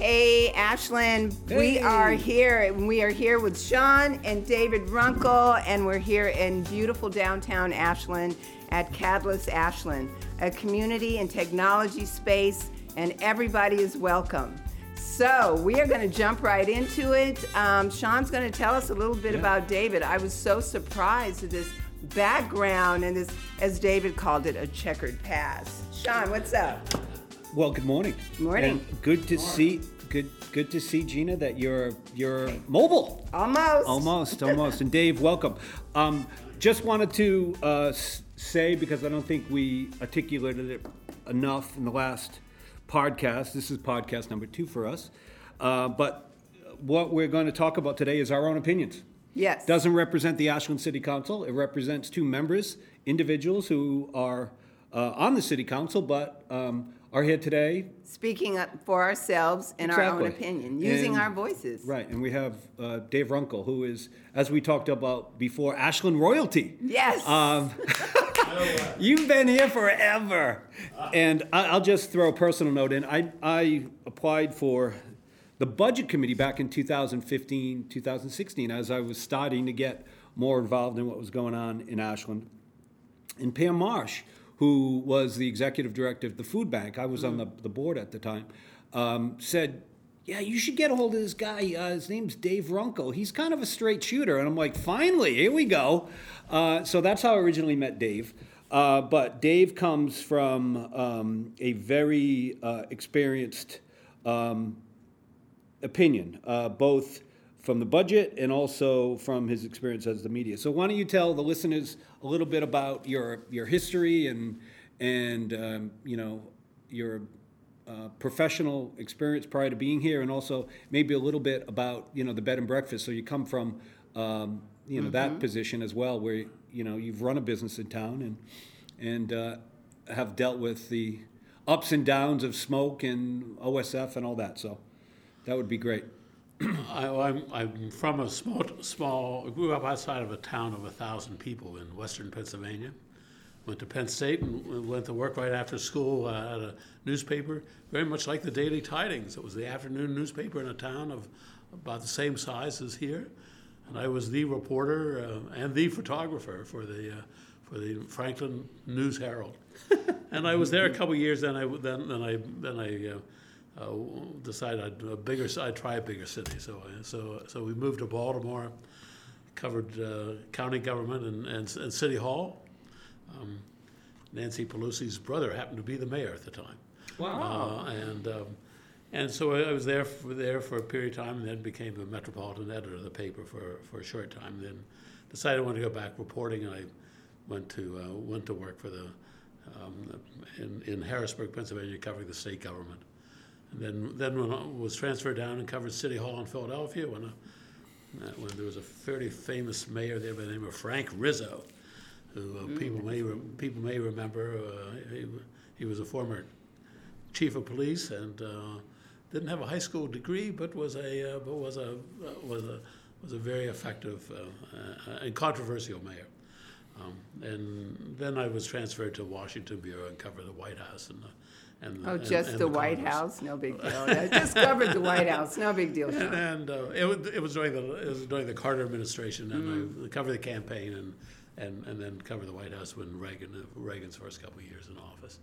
Hey, Ashland, we are here. We are here with Shaun and David Runkel, and we're here in beautiful downtown Ashland at Catalyst Ashland, a community and technology space, and everybody is welcome. So, we are going to jump right into it. Um, Shaun's going to tell us a little bit about David. I was so surprised at this background and this, as David called it, a checkered past. Shaun, what's up? Well, good morning. Morning. And good to see good good to see Gina that you're you're mobile. Almost. Almost, almost. and Dave, welcome. Um, just wanted to uh, say because I don't think we articulated it enough in the last podcast. This is podcast number two for us. Uh, but what we're going to talk about today is our own opinions. Yes. Doesn't represent the Ashland City Council. It represents two members, individuals who are uh, on the City Council, but um, are here today speaking up for ourselves and our own opinion, using And- our voices. Right, and we have uh, Dave Runkel, who is, as we talked about before, Ashland royalty. Yes. Um, you've been here forever. And I, I'll just throw a personal note in. I, I applied for the budget committee back in 2015, 2016, as I was starting to get more involved in what was going on in Ashland. And Pam Marsh, who was the executive director of the food bank, I was on the, the board at the time, um, said, Yeah, you should get a hold of this guy. Uh, his name's Dave Runkel. He's kind of a straight shooter. And I'm like, Finally, here we go. Uh, so that's how I originally met Dave. Uh, but Dave comes from um, a very uh, experienced um, opinion, uh, both from the budget and also from his experience as the media. So why don't you tell the listeners a little bit about your your history and and um, you know your uh, professional experience prior to being here, and also maybe a little bit about you know the bed and breakfast. So you come from um, you know that position as well, where you know you've run a business in town and and uh, have dealt with the ups and downs of smoke and OSF and all that. So that would be great. I, I'm, I'm from a small, small, grew up outside of a town of a thousand people in western Pennsylvania. Went to Penn State and went to work right after school uh, at a newspaper, very much like the Daily Tidings. It was the afternoon newspaper in a town of about the same size as here. And I was the reporter uh, and the photographer for the, uh, for the Franklin News Herald. and I was there a couple of years. Then I then then I then I uh, decided I'd a bigger I'd try a bigger city. So so so we moved to Baltimore, covered uh, county government and, and, and city hall. Um, Nancy Pelosi's brother happened to be the mayor at the time. Wow. Uh, and um, and so I I was there for there for a period of time, and then became the metropolitan editor of the paper for, for a short time. Then decided I wanted to go back reporting, and I went to uh, went to work for the um, in, in Harrisburg, Pennsylvania, covering the state government. And then then when I was transferred down and covered City Hall in Philadelphia, when uh, when there was a fairly famous mayor there by the name of Frank Rizzo, who uh, people may re- people may remember. Uh, he, he was a former chief of police and uh, didn't have a high school degree, but was a uh, but was a uh, was a was a very effective uh, uh, and controversial mayor. Um, and then I was transferred to Washington bureau and covered the White House and. The, and Oh, just and the White Congress. House? No big deal. I just covered the White House. No big deal, And, Shaun. and uh, it, was, it was during the it was during the Carter administration, and Mm-hmm. I covered the campaign and, and, and then covered the White House when Reagan Reagan's first couple of years in office.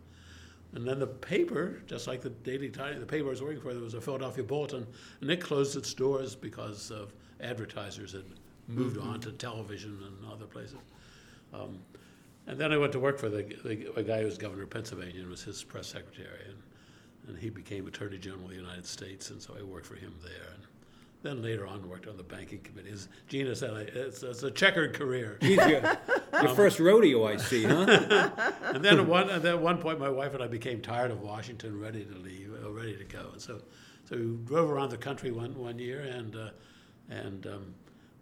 And then the paper, just like the Daily Times, the paper I was working for, there was a Philadelphia Bulletin, and it closed its doors because of advertisers had moved on to television and other places. Um, and then I went to work for the, the a guy who was governor of Pennsylvania and was his press secretary, and, and he became Attorney General of the United States, and so I worked for him there. And then later on, worked on the banking committee. As Gina said, I, it's, it's a checkered career. Geez, your, your first rodeo, I see, huh? and then at one, and then at one point, my wife and I became tired of Washington, ready to leave, uh, ready to go. And so, so we drove around the country one, one year, and uh, and um,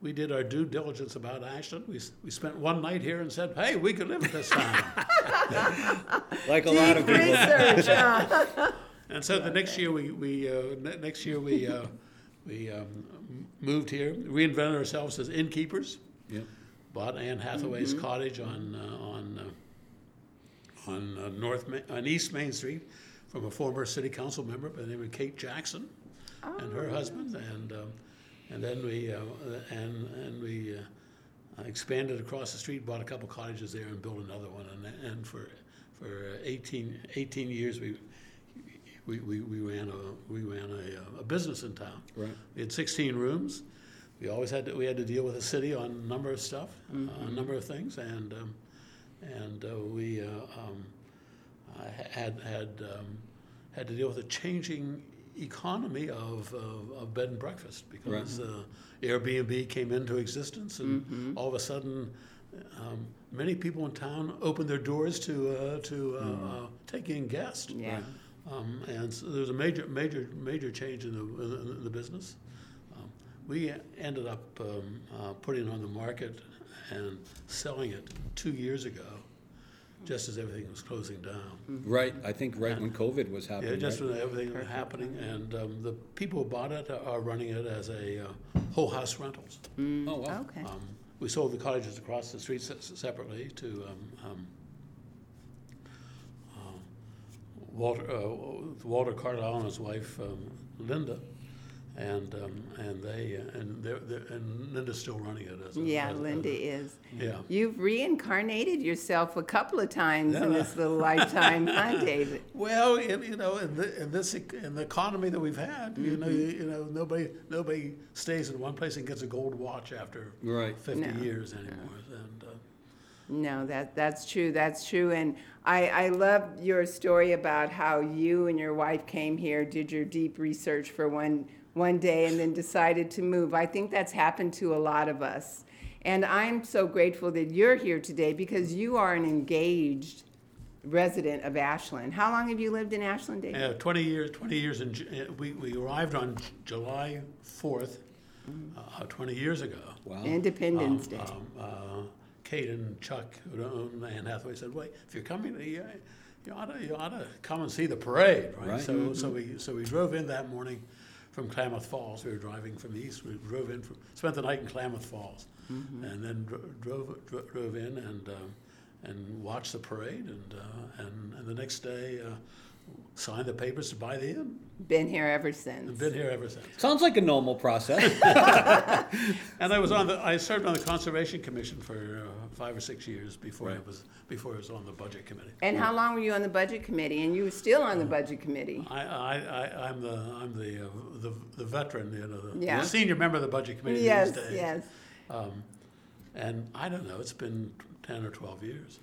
we did our due diligence about Ashland. We, we spent one night here and said, hey, we could live at this time. Like a lot of people. research. huh? And so the next year we, we uh, next year we uh, we um, moved here, reinvented ourselves as innkeepers. Yeah. Bought Anne Hathaway's cottage on uh, on uh, on uh, North Ma- on East Main Street from a former city council member by the name of Kate Jackson. and her husband, and um, and then we uh, and and we uh, expanded across the street, bought a couple cottages there, and built another one. And and for for 18, 18 years we. We, we, we ran a we ran a, a business in town. Right. We had 16 rooms. We always had to, we had to deal with the city on a number of stuff, uh, a number of things, and um, and uh, we uh, um, had had um, had to deal with a changing economy of, of, of bed and breakfast because uh, Airbnb came into existence, and all of a sudden, um, many people in town opened their doors to uh, to uh, uh, take in guests. Yeah. Um, and so there's a major, major, major change in the, in the business. Um, we ended up um, uh, putting it on the market and selling it two years ago, just as everything was closing down. Right, I think right when COVID was happening. Yeah, happening, just right? when everything was happening, and um, the people who bought it are running it as a uh, whole house rentals. Oh, wow. Okay. Um, we sold the cottages across the street se- separately to um, um, um, Walter, uh, Walter Carlisle and his wife um, Linda, and um, and they uh, and they're, they're, and Linda's still running it as a, Yeah, as a- Linda is. yeah. You've reincarnated yourself a couple of times in this little lifetime, huh, David? Well, in, you know, in, the, in this in the economy that we've had, you know, you, you know, nobody nobody stays in one place and gets a gold watch after Right. fifty No. years anymore. And uh, No, that that's true. That's true. And I I love your story about how you and your wife came here, did your deep research for one one day, and then decided to move. I think that's happened to a lot of us. And I'm so grateful that you're here today because you are an engaged resident of Ashland. How long have you lived in Ashland, David? yeah, twenty years, twenty years, and we we arrived on July fourth, uh, twenty years ago. Wow. Independence Um, Day. um, uh, Kate and Chuck, who own Anne Hathaway, said, "Wait, if you're coming, you, you ought to you ought to come and see the parade." Right. Right. So so we so we drove in that morning from Klamath Falls. We were driving from the east. We drove in, from, spent the night in Klamath Falls, and then dro- drove dro- drove in and um, and watched the parade. And uh, and and the next day. Uh, Signed the papers to buy the inn. Been here ever since. Been here ever since. Sounds like a normal process. And I was on the, I served on the Conservation Commission for uh, five or six years before I was, before I was on the Budget Committee. And how long were you on the budget committee? And you were still on the budget committee. I, I, I, I'm the, I'm the, uh, the, the veteran, you know, the- Yeah. the senior member of the Budget Committee these Yes, days. yes. Um, And I don't know, it's been ten or twelve years.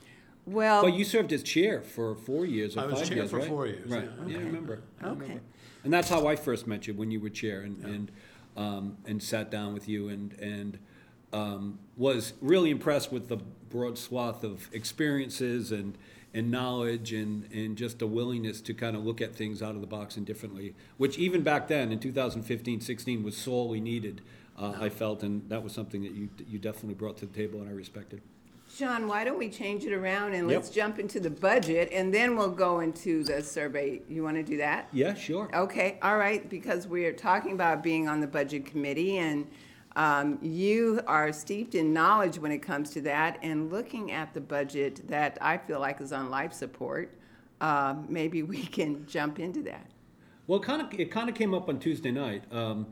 Well, Well, you served as chair for four years or I was five chair years, for right? four years, Right, yeah. yeah, I remember. I Okay. remember. And that's how I first met you, when you were chair and, and, um, and sat down with you and, and, um, was really impressed with the broad swath of experiences and, and knowledge and, and just a willingness to kind of look at things out of the box and differently, which even back then, in 2015, 16, was sorely needed, uh, I felt, and that was something that you, you definitely brought to the table and I respected. Shaun, why don't we change it around and let's jump into the budget and then we'll go into the survey. You want to do that? Yeah, sure. Okay, all right, because we're talking about being on the budget committee and um, you are steeped in knowledge when it comes to that and looking at the budget that I feel like is on life support, uh, maybe we can jump into that. Well, it kind of it kind of came up on Tuesday night. Um,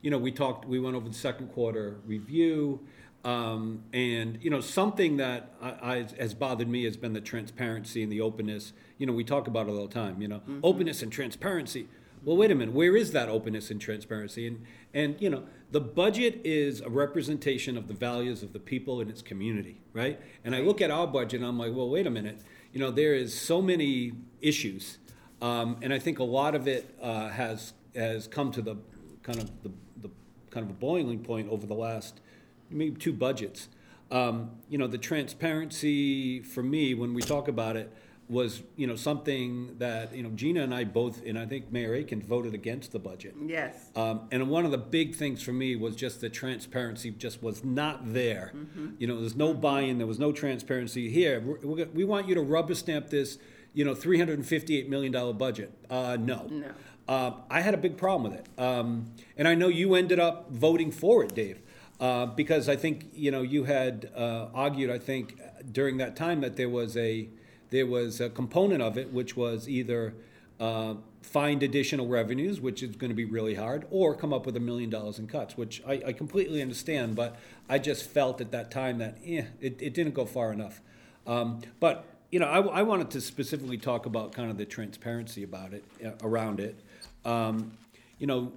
you know, we talked. We went over the second quarter review, um, and you know, something that I, I, has bothered me has been the transparency and the openness. You know, we talk about it all the time. You know, openness and transparency. Well, wait a minute. Where is that openness and transparency? And and you know, the budget is a representation of the values of the people in its community, right? And I look at our budget, and I'm like, well, wait a minute. You know, there is so many issues. Um, and I think a lot of it uh, has has come to the kind of the, the kind of a boiling point over the last maybe two budgets. Um, you know, the transparency for me when we talk about it was you know something that you know Gina and I both and I think Mayor Akins voted against the budget. Yes. Um, and one of the big things for me was just the transparency just was not there. You know, there's no buy-in, there was no transparency. Here, we're, we're, we want you to rubber stamp this, you know, $358 million budget. Uh, no. No. Uh, I had a big problem with it. Um, and I know you ended up voting for it, Dave, uh, because I think, you know, you had uh, argued, I think, during that time that there was a, there was a component of it which was either uh, find additional revenues, which is going to be really hard, or come up with a million dollars in cuts, which I, I completely understand, but I just felt at that time that eh, it, it didn't go far enough. Um, but you know, I, I wanted to specifically talk about kind of the transparency about it, uh, around it. Um, you know,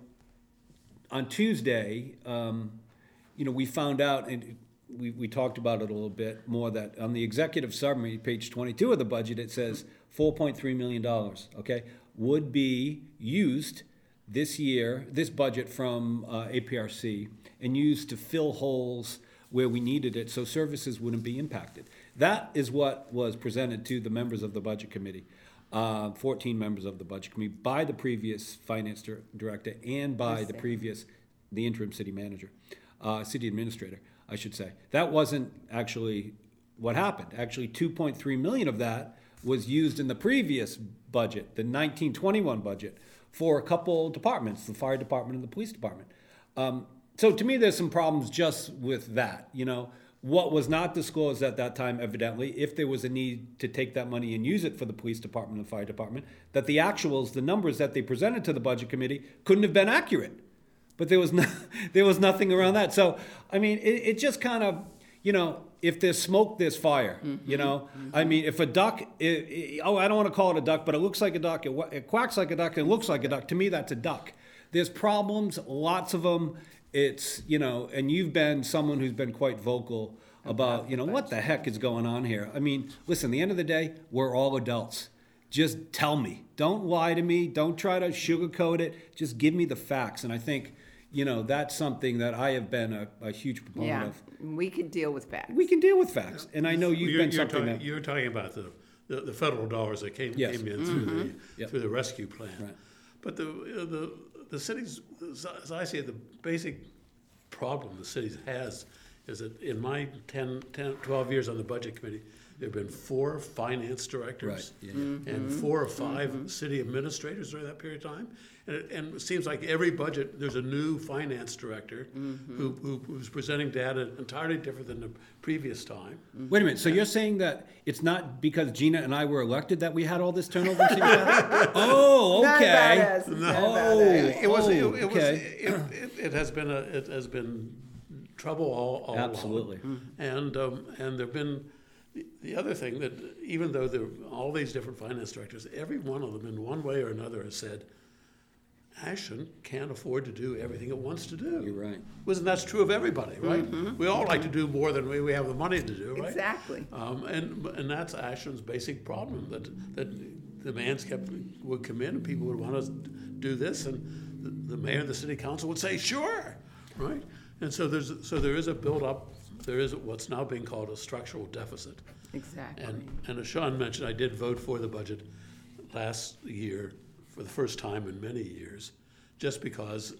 on Tuesday, um, you know, we found out, and we, we talked about it a little bit more, that on the executive summary, page twenty-two of the budget, it says four point three million dollars, okay? Would be used this year, this budget from, uh, APRC, and used to fill holes where we needed it, so services wouldn't be impacted. That is what was presented to the members of the budget committee, uh, fourteen members of the budget committee, by the previous finance director and by the previous, the interim city manager, uh, city administrator, I should say. That wasn't actually what happened. Actually, two point three million of that was used in the previous budget, the nineteen twenty-one budget, for a couple departments, the fire department and the police department. Um, so to me, there's some problems just with that, you know. What was not disclosed at that time, evidently, if there was a need to take that money and use it for the police department and fire department, that the actuals, the numbers that they presented to the budget committee couldn't have been accurate but there was no, there was nothing around that. So I mean, it, it just kind of, you know, if there's smoke, there's fire. You mm-hmm. know, mm-hmm. I mean, if a duck, i i oh, I don't want to call it a duck, but it looks like a duck. It, it quacks like a duck. and It looks like a duck. To me, that's a duck. There's problems, lots of them. It's you know, and you've been someone who's been quite vocal about you know what the heck is going on here. I mean, listen, the end of the day, we're all adults just tell me. Don't lie to me. Don't try to sugarcoat it. Just give me the facts. And I think, you know, that's something that I have been a, a huge proponent Yeah, of. we can deal with facts. We can deal with facts. And I know you've You're, been you're something talking, that. you're talking about the, the, the federal dollars that came, Yes. came in through the, Yep. through the rescue plan. Right. But the, uh, the, the cities, as I- as I see it, the basic problem the cities has is that in my 10, 10, 12 years on the budget committee, there've been four finance directors. Right, yeah, And four or 5 city administrators during that period of time. And it, and it seems like every budget, there's a new finance director who, who, who's presenting data entirely different than the previous time. Wait a minute. So you're saying that it's not because Gina and I were elected that we had all this turnover? in city council? oh, okay. about us. It's not about Oh, us. It was, it, oh, it was, okay. it, it, it has been a, it has been trouble all, all along. Absolutely. And, um, and there've been, the- the other thing that even though there are all these different finance directors, every one of them in one way or another has said, Ashland can't afford to do everything it wants to do. You're right. Wasn't that's true of everybody, right? We all like to do more than we, we have the money to do, right? Exactly. Um, and, and that's Ashland's basic problem, that, that demands kept, would come in and people would want to do this and the, the mayor and the city council would say, sure, right? And so there's, so there is a buildup, there is what's now being called a structural deficit. Exactly. And, and as Shaun mentioned, I did vote for the budget last year for the first time in many years, just because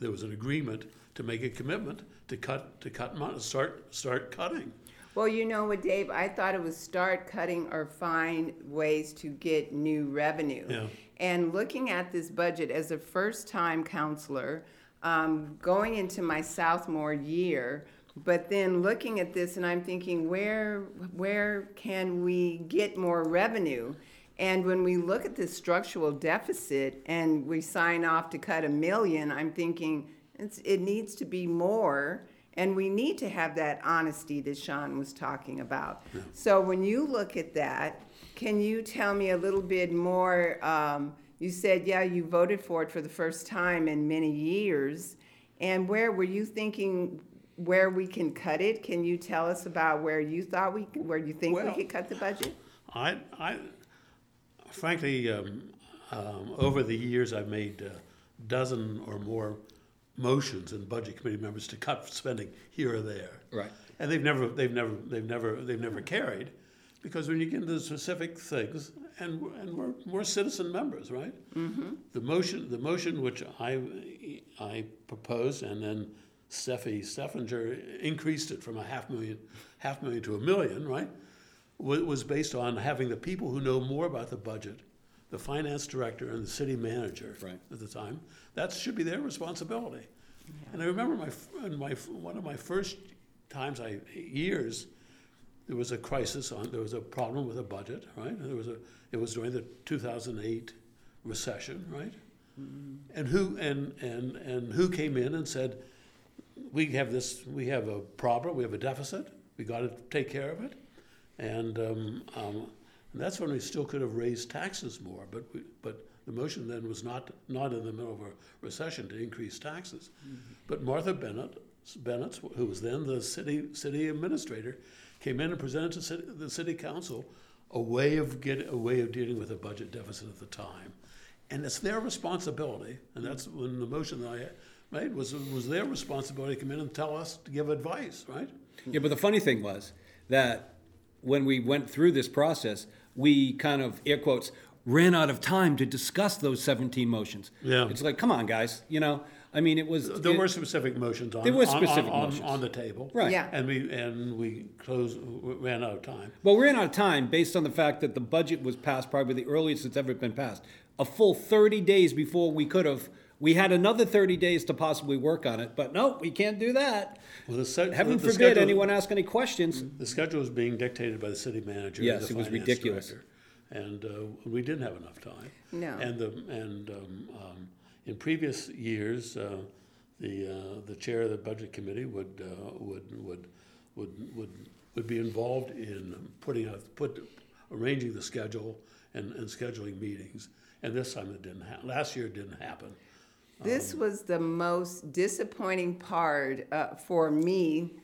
there was an agreement to make a commitment to cut, to cut mon, start, start cutting. Well, you know what, Dave? I thought it was start cutting or find ways to get new revenue. Yeah. And looking at this budget as a first time councilor, um, going into my sophomore year, but then looking at this and I'm thinking, where, where can we get more revenue? And when we look at this structural deficit and we sign off to cut a million, I'm thinking it's, it needs to be more. And we need to have that honesty that Shaun was talking about. So when you look at that, can you tell me a little bit more? Um, you said, yeah, you voted for it for the first time in many years. And where were you thinking where we can cut it? Can you tell us about where you thought we, could where you think we could cut the budget? I, I, frankly, um, um, over the years, I've made a dozen or more motions and budget committee members to cut spending here or there. Right. And they've never, they've never, they've never, they've never carried, because when you get into the specific things, and, and we're, we're citizen members, right? Mm-hmm. The motion, the motion which I, I proposed, and then Steffi Steffinger increased it from a half million, half million to a million, right? wa- was based on having the people who know more about the budget, the finance director and the city manager Right. at the time, that should be their responsibility. And I remember my, my, one of my first times I, years, there was a crisis on, there was a problem with a budget, right? There was a, it was during the two thousand eight recession, right? Mm-hmm. And who and and and who came in and said, we have this, we have a problem, we have a deficit, we got to take care of it, and um, um, and that's when we still could have raised taxes more, but we, but the motion then was not not in the middle of a recession to increase taxes, but Martha Bennett Bennett, who was then the city city administrator, came in and presented to city, the city council a way of get a way of dealing with a budget deficit at the time, and it's their responsibility. And that's when the motion that I made was was their responsibility to come in and tell us to give advice, right? Yeah, but the funny thing was that when we went through this process, we kind of air quotes ran out of time to discuss those 17 motions. Yeah. It's like, come on, guys, you know. I mean, it was. There it- were specific motions on There were on- on- specific on, motions. on the table, Right. Yeah. And we and we closed we ran out of time. Well, we ran out of time based on the fact that the budget was passed probably the earliest it's ever been passed. A full 30 days before we could have. We had another 30 days to possibly work on it, but no, we can't do that. Well, the se- Heaven the- the forbid schedule- anyone ask any questions. The schedule was being dictated by the city manager. Yes, the it was ridiculous. director, And uh, we didn't have enough time. No. And the, and um, um, in previous years, uh, the, uh, the chair of the budget committee would, uh, would, would, would, would, would be involved in putting, a- put, arranging the schedule and, and scheduling meetings. And this time it didn't happen. Last year it didn't happen. This was the most disappointing part uh, for me.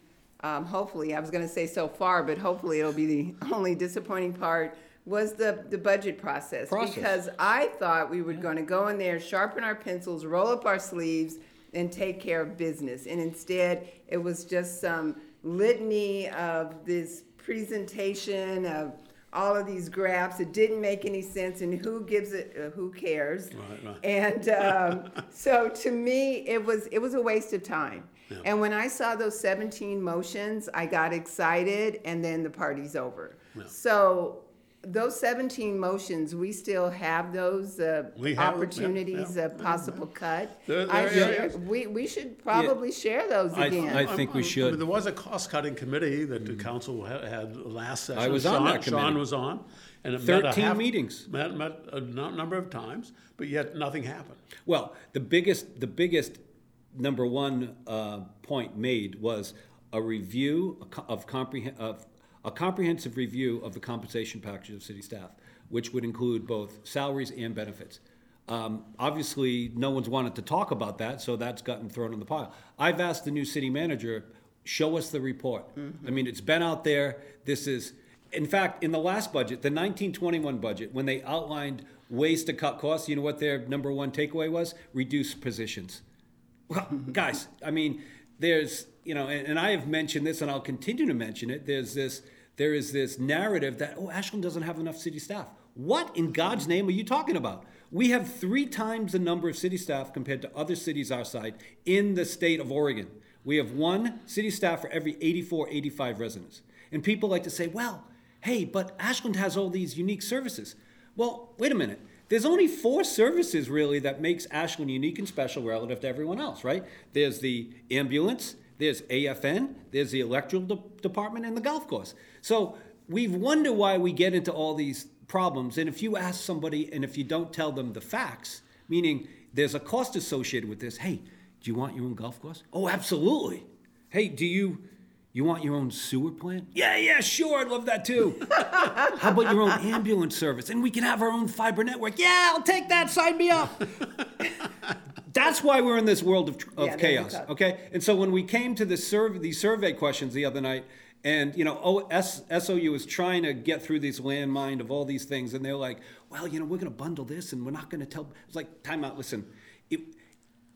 Um, hopefully, I was going to say so far, but hopefully it'll be the only disappointing part was the, the budget process. Process. Because I thought we were going to go in there, sharpen our pencils, roll up our sleeves, and take care of business. And instead, it was just some litany of this presentation of all of these graphs. It didn't make any sense, and who gives it? Uh, who cares? Right, right. And um, so to me, it was it was a waste of time. Yeah. And when I saw those 17 motions, I got excited, and then the party's over. Yeah. So those 17 motions, we still have those uh, We have 'em, yeah, opportunities yeah, of possible cut. There- I there share- is. we, we should probably share those I- again. I think we I mean, should. There was a cost-cutting committee that the council ha- had last session. I was on Shaun- that committee. Shaun was on. and it met a 13 half- meetings. Met, met a nu- number of times, but yet nothing happened. Well, the biggest, the biggest number one uh, point made was a review of comprehend, of a comprehensive review of the compensation package of city staff, which would include both salaries and benefits. Um, obviously, no one's wanted to talk about that, so that's gotten thrown in the pile. I've asked the new city manager, show us the report. I mean, it's been out there. This is, in fact, in the last budget, the 1921 budget, when they outlined ways to cut costs, you know what their number one takeaway was? Reduce positions. Well, guys, I mean, there's, you know, and, and I have mentioned this and I'll continue to mention it. There's this, there is this narrative that, oh, Ashland doesn't have enough city staff. What in God's name are you talking about? We have three times the number of city staff compared to other cities our side in the state of Oregon. We have one city staff for every 84, 85 residents. And people like to say, well, hey, but Ashland has all these unique services. Well, wait a minute. There's only four services really that makes Ashland unique and special relative to everyone else, right? There's the ambulance, there's AFN, there's the electrical de- department, and the golf course. So we wonder why we get into all these problems. And if you ask somebody and if you don't tell them the facts, meaning there's a cost associated with this, hey, do you want your own golf course? Oh, absolutely. Hey, do you you want your own sewer plant? Yeah, yeah, sure, I'd love that too. How about your own ambulance service? And we can have our own fiber network. Yeah, I'll take that. Sign me up. That's why we're in this world of, of Yeah, chaos. Okay, and so when we came to the survey, these survey questions the other night, and you know, SOU is trying to get through this landmine of all these things, and they're like, well, you know, we're going to bundle this, and we're not going to tell. It's like, time out. Listen, it,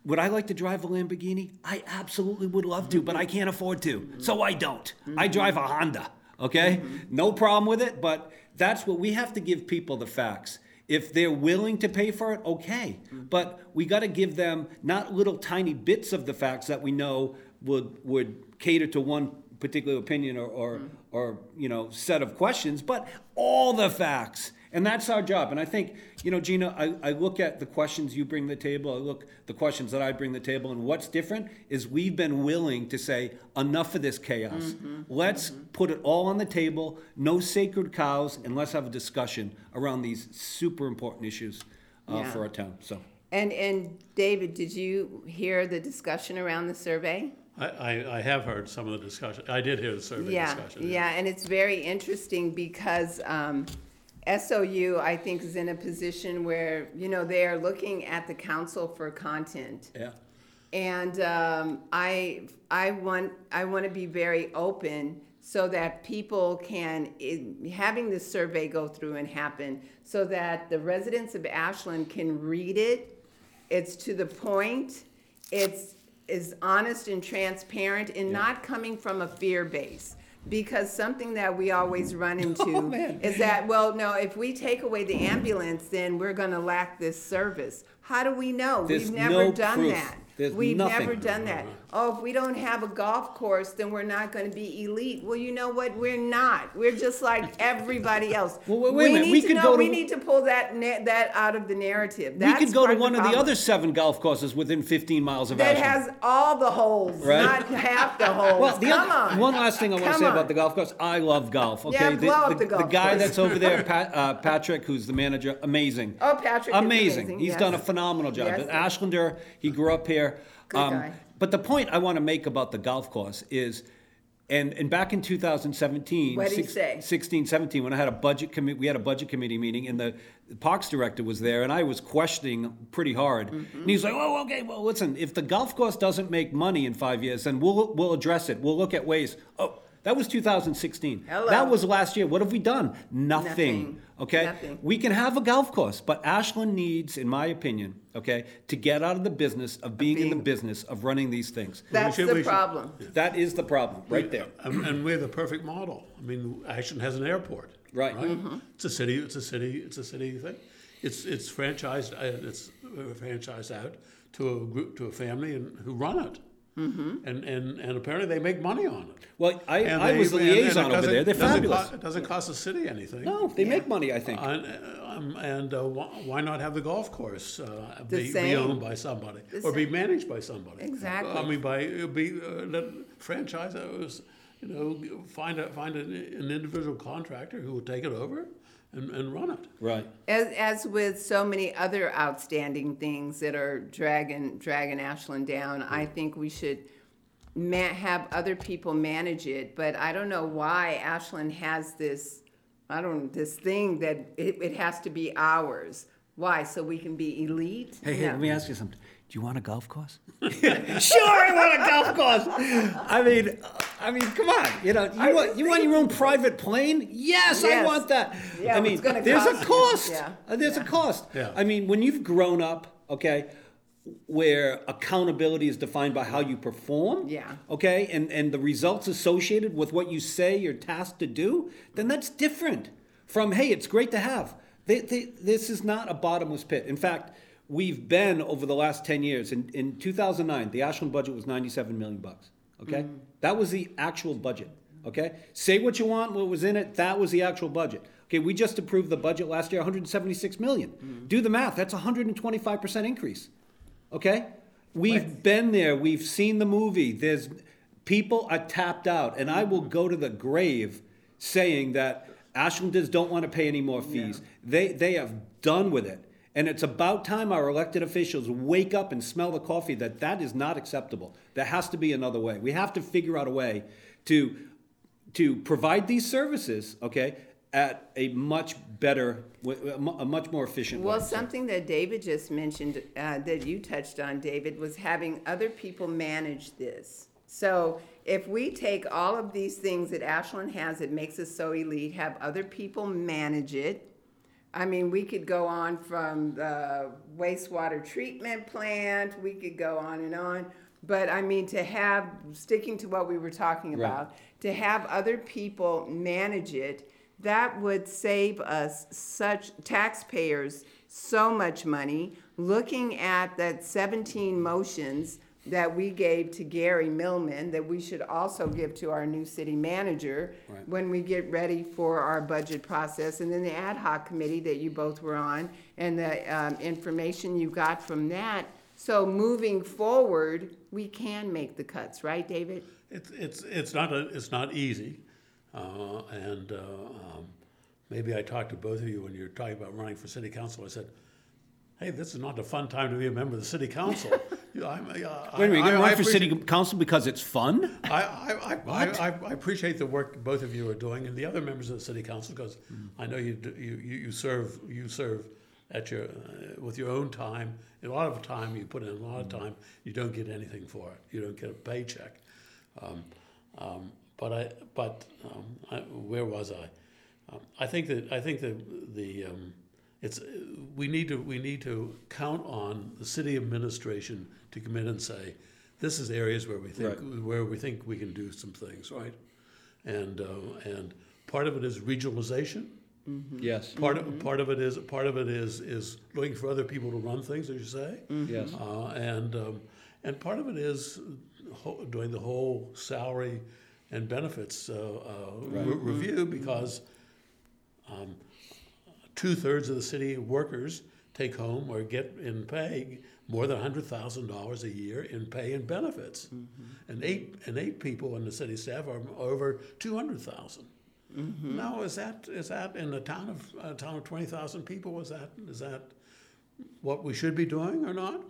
would I like to drive a Lamborghini? I absolutely would love to, but I can't afford to, so I don't. I drive a Honda. Okay, no problem with it, but that's what we have to give people the facts. If they're willing to pay for it, okay. Mm-hmm. But we got to give them not little tiny bits of the facts that we know would would cater to one particular opinion or or, mm-hmm. or you know set of questions, but all the facts. And that's our job. And I think, you know, Gina, I, I look at the questions you bring to the table, I look the questions that I bring to the table, and what's different is we've been willing to say, enough of this chaos. Let's put it all on the table, no sacred cows, and let's have a discussion around these super important issues uh, Yeah. for our town, so. And, and David, did you hear the discussion around the survey? I, I, I have heard some of the discussion, I did hear the survey Yeah, discussion. yeah, and it's very interesting because um, SOU, I think, is in a position where, you know, they are looking at the council for content. Yeah. And um, I, I want, I want to be very open so that people can, having this survey go through and happen, so that the residents of Ashland can read it. It's to the point. It's is honest and transparent and not coming from a fear base. Because something that we always run oh, into man. is that, well, no, if we take away the ambulance, then we're gonna lack this service. How do we know? There's We've never no done proof. that. There's We've nothing. never done that. Oh, if we don't have a golf course, then we're not gonna be elite. Well, you know what? We're not. We're just like everybody else. Well, wait- wait minute. need We to know- to- We need to pull that, na- that out of the narrative. We could go to one of the other seven golf courses within fifteen miles of That Ashland. has all the holes, Right. not half the holes. Well, the Come other, on. one last thing I want to say on. about the golf course. I love golf. Okay, Yeah, blow up the golf the guy course. that's over there, Pat, uh, Patrick, who's the manager, amazing. Oh, Patrick is amazing, He's yes. done a phenomenal job. Yes. An Ashlander. He grew up here. Um, Good guy. But the point I want to make about the golf course is. And, and back in 2017, What'd he six- say? 16, 17, when I had a budget committee, we had a budget committee meeting, and the parks director was there, and I was questioning pretty hard. Mm-hmm. And he's like, "Oh, okay, well, listen, if the golf course doesn't make money in five years, then we'll we'll address it. We'll look at ways." Oh, that was 2016. Hello. That was last year. What have we done? Nothing. Nothing. Okay. Nothing. We can have a golf course, but Ashland needs, in my opinion, okay, to get out of the business of being, in the business of running these things. That's should- the we should- problem. That is the problem, right there. And, and we're the perfect model. I mean, Ashland has an airport. Right. Mm-hmm. It's a city, it's a city, it's a city thing. It's, it's franchised, uh, it's uh, franchised out to a group, to a family and who run it. Mm-hmm. And, and, and apparently they make money on it. Well, I, And I they- was the and- and liaison over there. They're doesn't fabulous. co- It doesn't cost the city anything. No, they make money, I think. And, um, and uh, why not have the golf course uh, The be, be owned by somebody The or be managed by somebody? Exactly. I mean, by uh, be uh, let franchise. uh, was, you know, find a find an, an individual contractor who will take it over and, and run it. right. As, as with so many other outstanding things that are dragging, dragging Ashland down, I think we should ma- have other people manage it, but I don't know why Ashland has this, I don't, this thing that it, it has to be ours. Why? So we can be elite? Hey, hey, No. let me ask you something. Do you want a golf course? sure, I want a golf course. I mean, I mean, come on. You know, you want you want your own private plane? Yes, I want that. Yeah, I mean, it's there's cost a cost. Yeah, Uh, There's a cost. Yeah. I mean, when you've grown up, okay, where accountability is defined by how you perform. Yeah. Okay, and and the results associated with what you say you're tasked to do, then that's different from hey, it's great to have. They, they, this is not a bottomless pit. In fact, we've been over the last 10 years. In, in 2009, the Ashland budget was 97 million bucks. Okay? Mm. That was the actual budget. Okay? Say what you want, what was in it, that was the actual budget. Okay, we just approved the budget last year, 176 million. Mm. Do the math, that's a 125% increase. Okay? We've been there, we've seen the movie. There's people are tapped out, and I will mm. go to the grave saying that Ashlanders don't want to pay any more fees. They they have done with it. And it's about time our elected officials wake up and smell the coffee that that is not acceptable. There has to be another way. We have to figure out a way to to provide these services, okay, at a much better, a much more efficient Well, way. something that David just mentioned, uh, that you touched on, David, was having other people manage this. So if we take all of these things that Ashland has that makes us so elite, have other people manage it. I mean, we could go on from the wastewater treatment plant, we could go on and on. But I mean, to have, sticking to what we were talking Right. about, to have other people manage it, that would save us such taxpayers so much money. Looking at that 17 motions that we gave to Gary Milliman, that we should also give to our new city manager Right. when we get ready for our budget process, and then the ad hoc committee that you both were on, and the um, information you got from that. So moving forward, we can make the cuts, right, David? It's it's it's not a, it's not easy, uh, and uh, um, maybe I talked to both of you when you were talking about running for city council. I said, hey, this is not a fun time to be a member of the city council. You uh, Wait a minute, you're I- going to run for city council because it's fun? I, I, I, I? I, I appreciate the work both of you are doing and the other members of the city council because Mm. I know you, you, you you serve, you serve at your, uh, with your own time. A lot of time you put in, a lot of Mm. time, you don't get anything for it. You don't get a paycheck. Um, um, but I, but, um, I, where was I? Um, I think that, I think that the, um, it's, we need to, we need to count on the city administration to come in and say, this is areas where we think, Right. where we think we can do some things, right? And, uh, and part of it is regionalization. Yes, Part of, part of it is, part of it is, is looking for other people to run things, as you say. yes. Uh, and, um, and part of it is ho- doing the whole salary and benefits uh, uh, re- review because um, two-thirds of the city workers take home or get in pay more than $100,000 a year in pay and benefits. And eight, and eight people in the city staff are over 200,000. Now, is that, is that in a town of, a town of 20,000 people, is that, is that what we should be doing or not?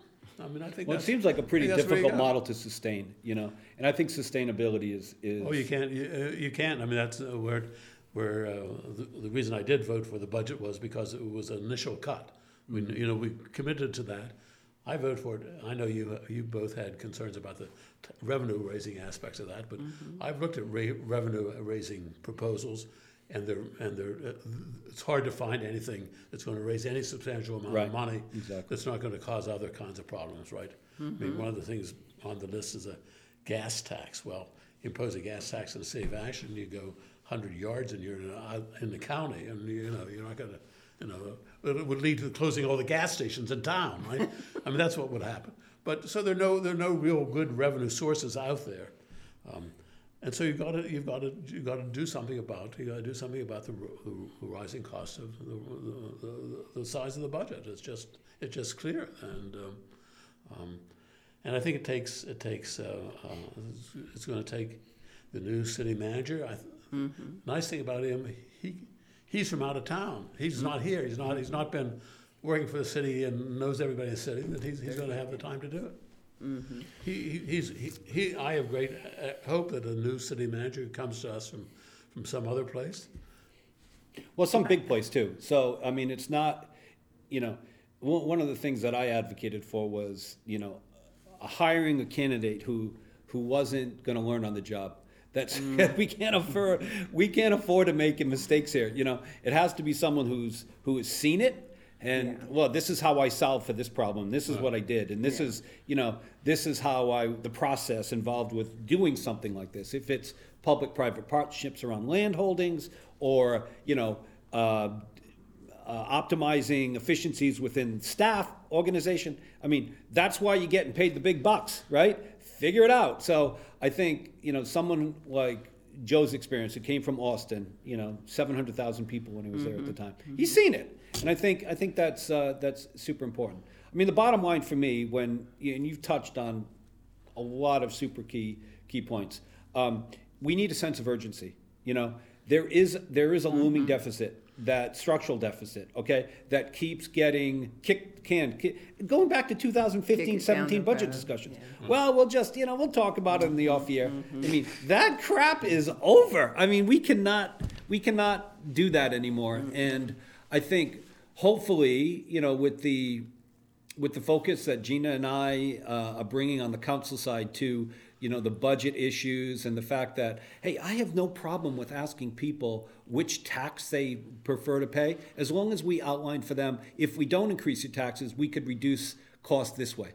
I mean, I think Well, it seems like a pretty I think that's where you difficult model to sustain, you know? And I think sustainability is, is. Oh, you can't, you, uh, you can't, I mean, that's uh, where, where, uh, the, the reason I did vote for the budget was because it was an initial cut. We, Mm-hmm. you know, we committed to that. I vote for it, I know you, you both had concerns about the t- revenue raising aspects of that, but Mm-hmm. I've looked at revenue raising proposals, and they're, and they're, uh, it's hard to find anything that's gonna raise any substantial amount Right, of money exactly. that's not gonna cause other kinds of problems, right? I mean, one of the things on the list is a gas tax. Well, you impose a gas tax city of Ashland, you go hundred yards and you're in, a- in the county, and you know, you're not gonna, you know, it would lead to closing all the gas stations in town, right? I mean, that's what would happen. But, so there are no, there are no real good revenue sources out there. Um, And so you've got to, you've got to, you've got to do something about, you got to do something about the, ro- the rising cost of the, the, the, the size of the budget. It's just, it's just clear. And, um, um, and I think it takes, it takes, uh, uh, it's, it's going to take the new city manager. I, th- Nice thing about him, he, he's from out of town. He's not here. He's not, he's not been working for the city and knows everybody in the city, that he's, he's going to have the time to do it. He, he, he's, he, he, I have great uh, hope that a new city manager comes to us from, from some other place. Well, some big place too. So, I mean, it's not, you know, one one of the things that I advocated for was, you know, hiring a candidate who, who wasn't gonna learn on the job. That's, we can't afford, we can't afford to make mistakes here, you know? It has to be someone who's, who has seen it and, well, this is how I solved for this problem, this is what I did, and this is, you know, this is how I, the process involved with doing something like this. If it's public-private partnerships around land holdings, or, you know, uh, uh, optimizing efficiencies within staff organization. I mean, that's why you're getting paid the big bucks, right? Figure it out. So I think you know someone like Joe's experience. It came from Austin. You know, seven hundred thousand people when he was there at the time. He's seen it, and I think I think that's uh, that's super important. I mean, the bottom line for me, when and you've touched on a lot of super key key points. Um, we need a sense of urgency. You know, there is there is a looming deficit, that structural deficit, okay, that keeps getting kicked can ki- going back to 2015, Kick it down 17 budget discussions. yeah. Mm-hmm. Well, we'll just you know we'll talk about it in the off year. Mm-hmm. I mean, that crap is over. I mean, we cannot we cannot do that anymore. Mm-hmm. And I think hopefully, you know, with the with the focus that Gina and I uh, are bringing on the council side to, you know, the budget issues and the fact that, hey, I have no problem with asking people which tax they prefer to pay, as long as we outline for them, if we don't increase your taxes, we could reduce cost this way.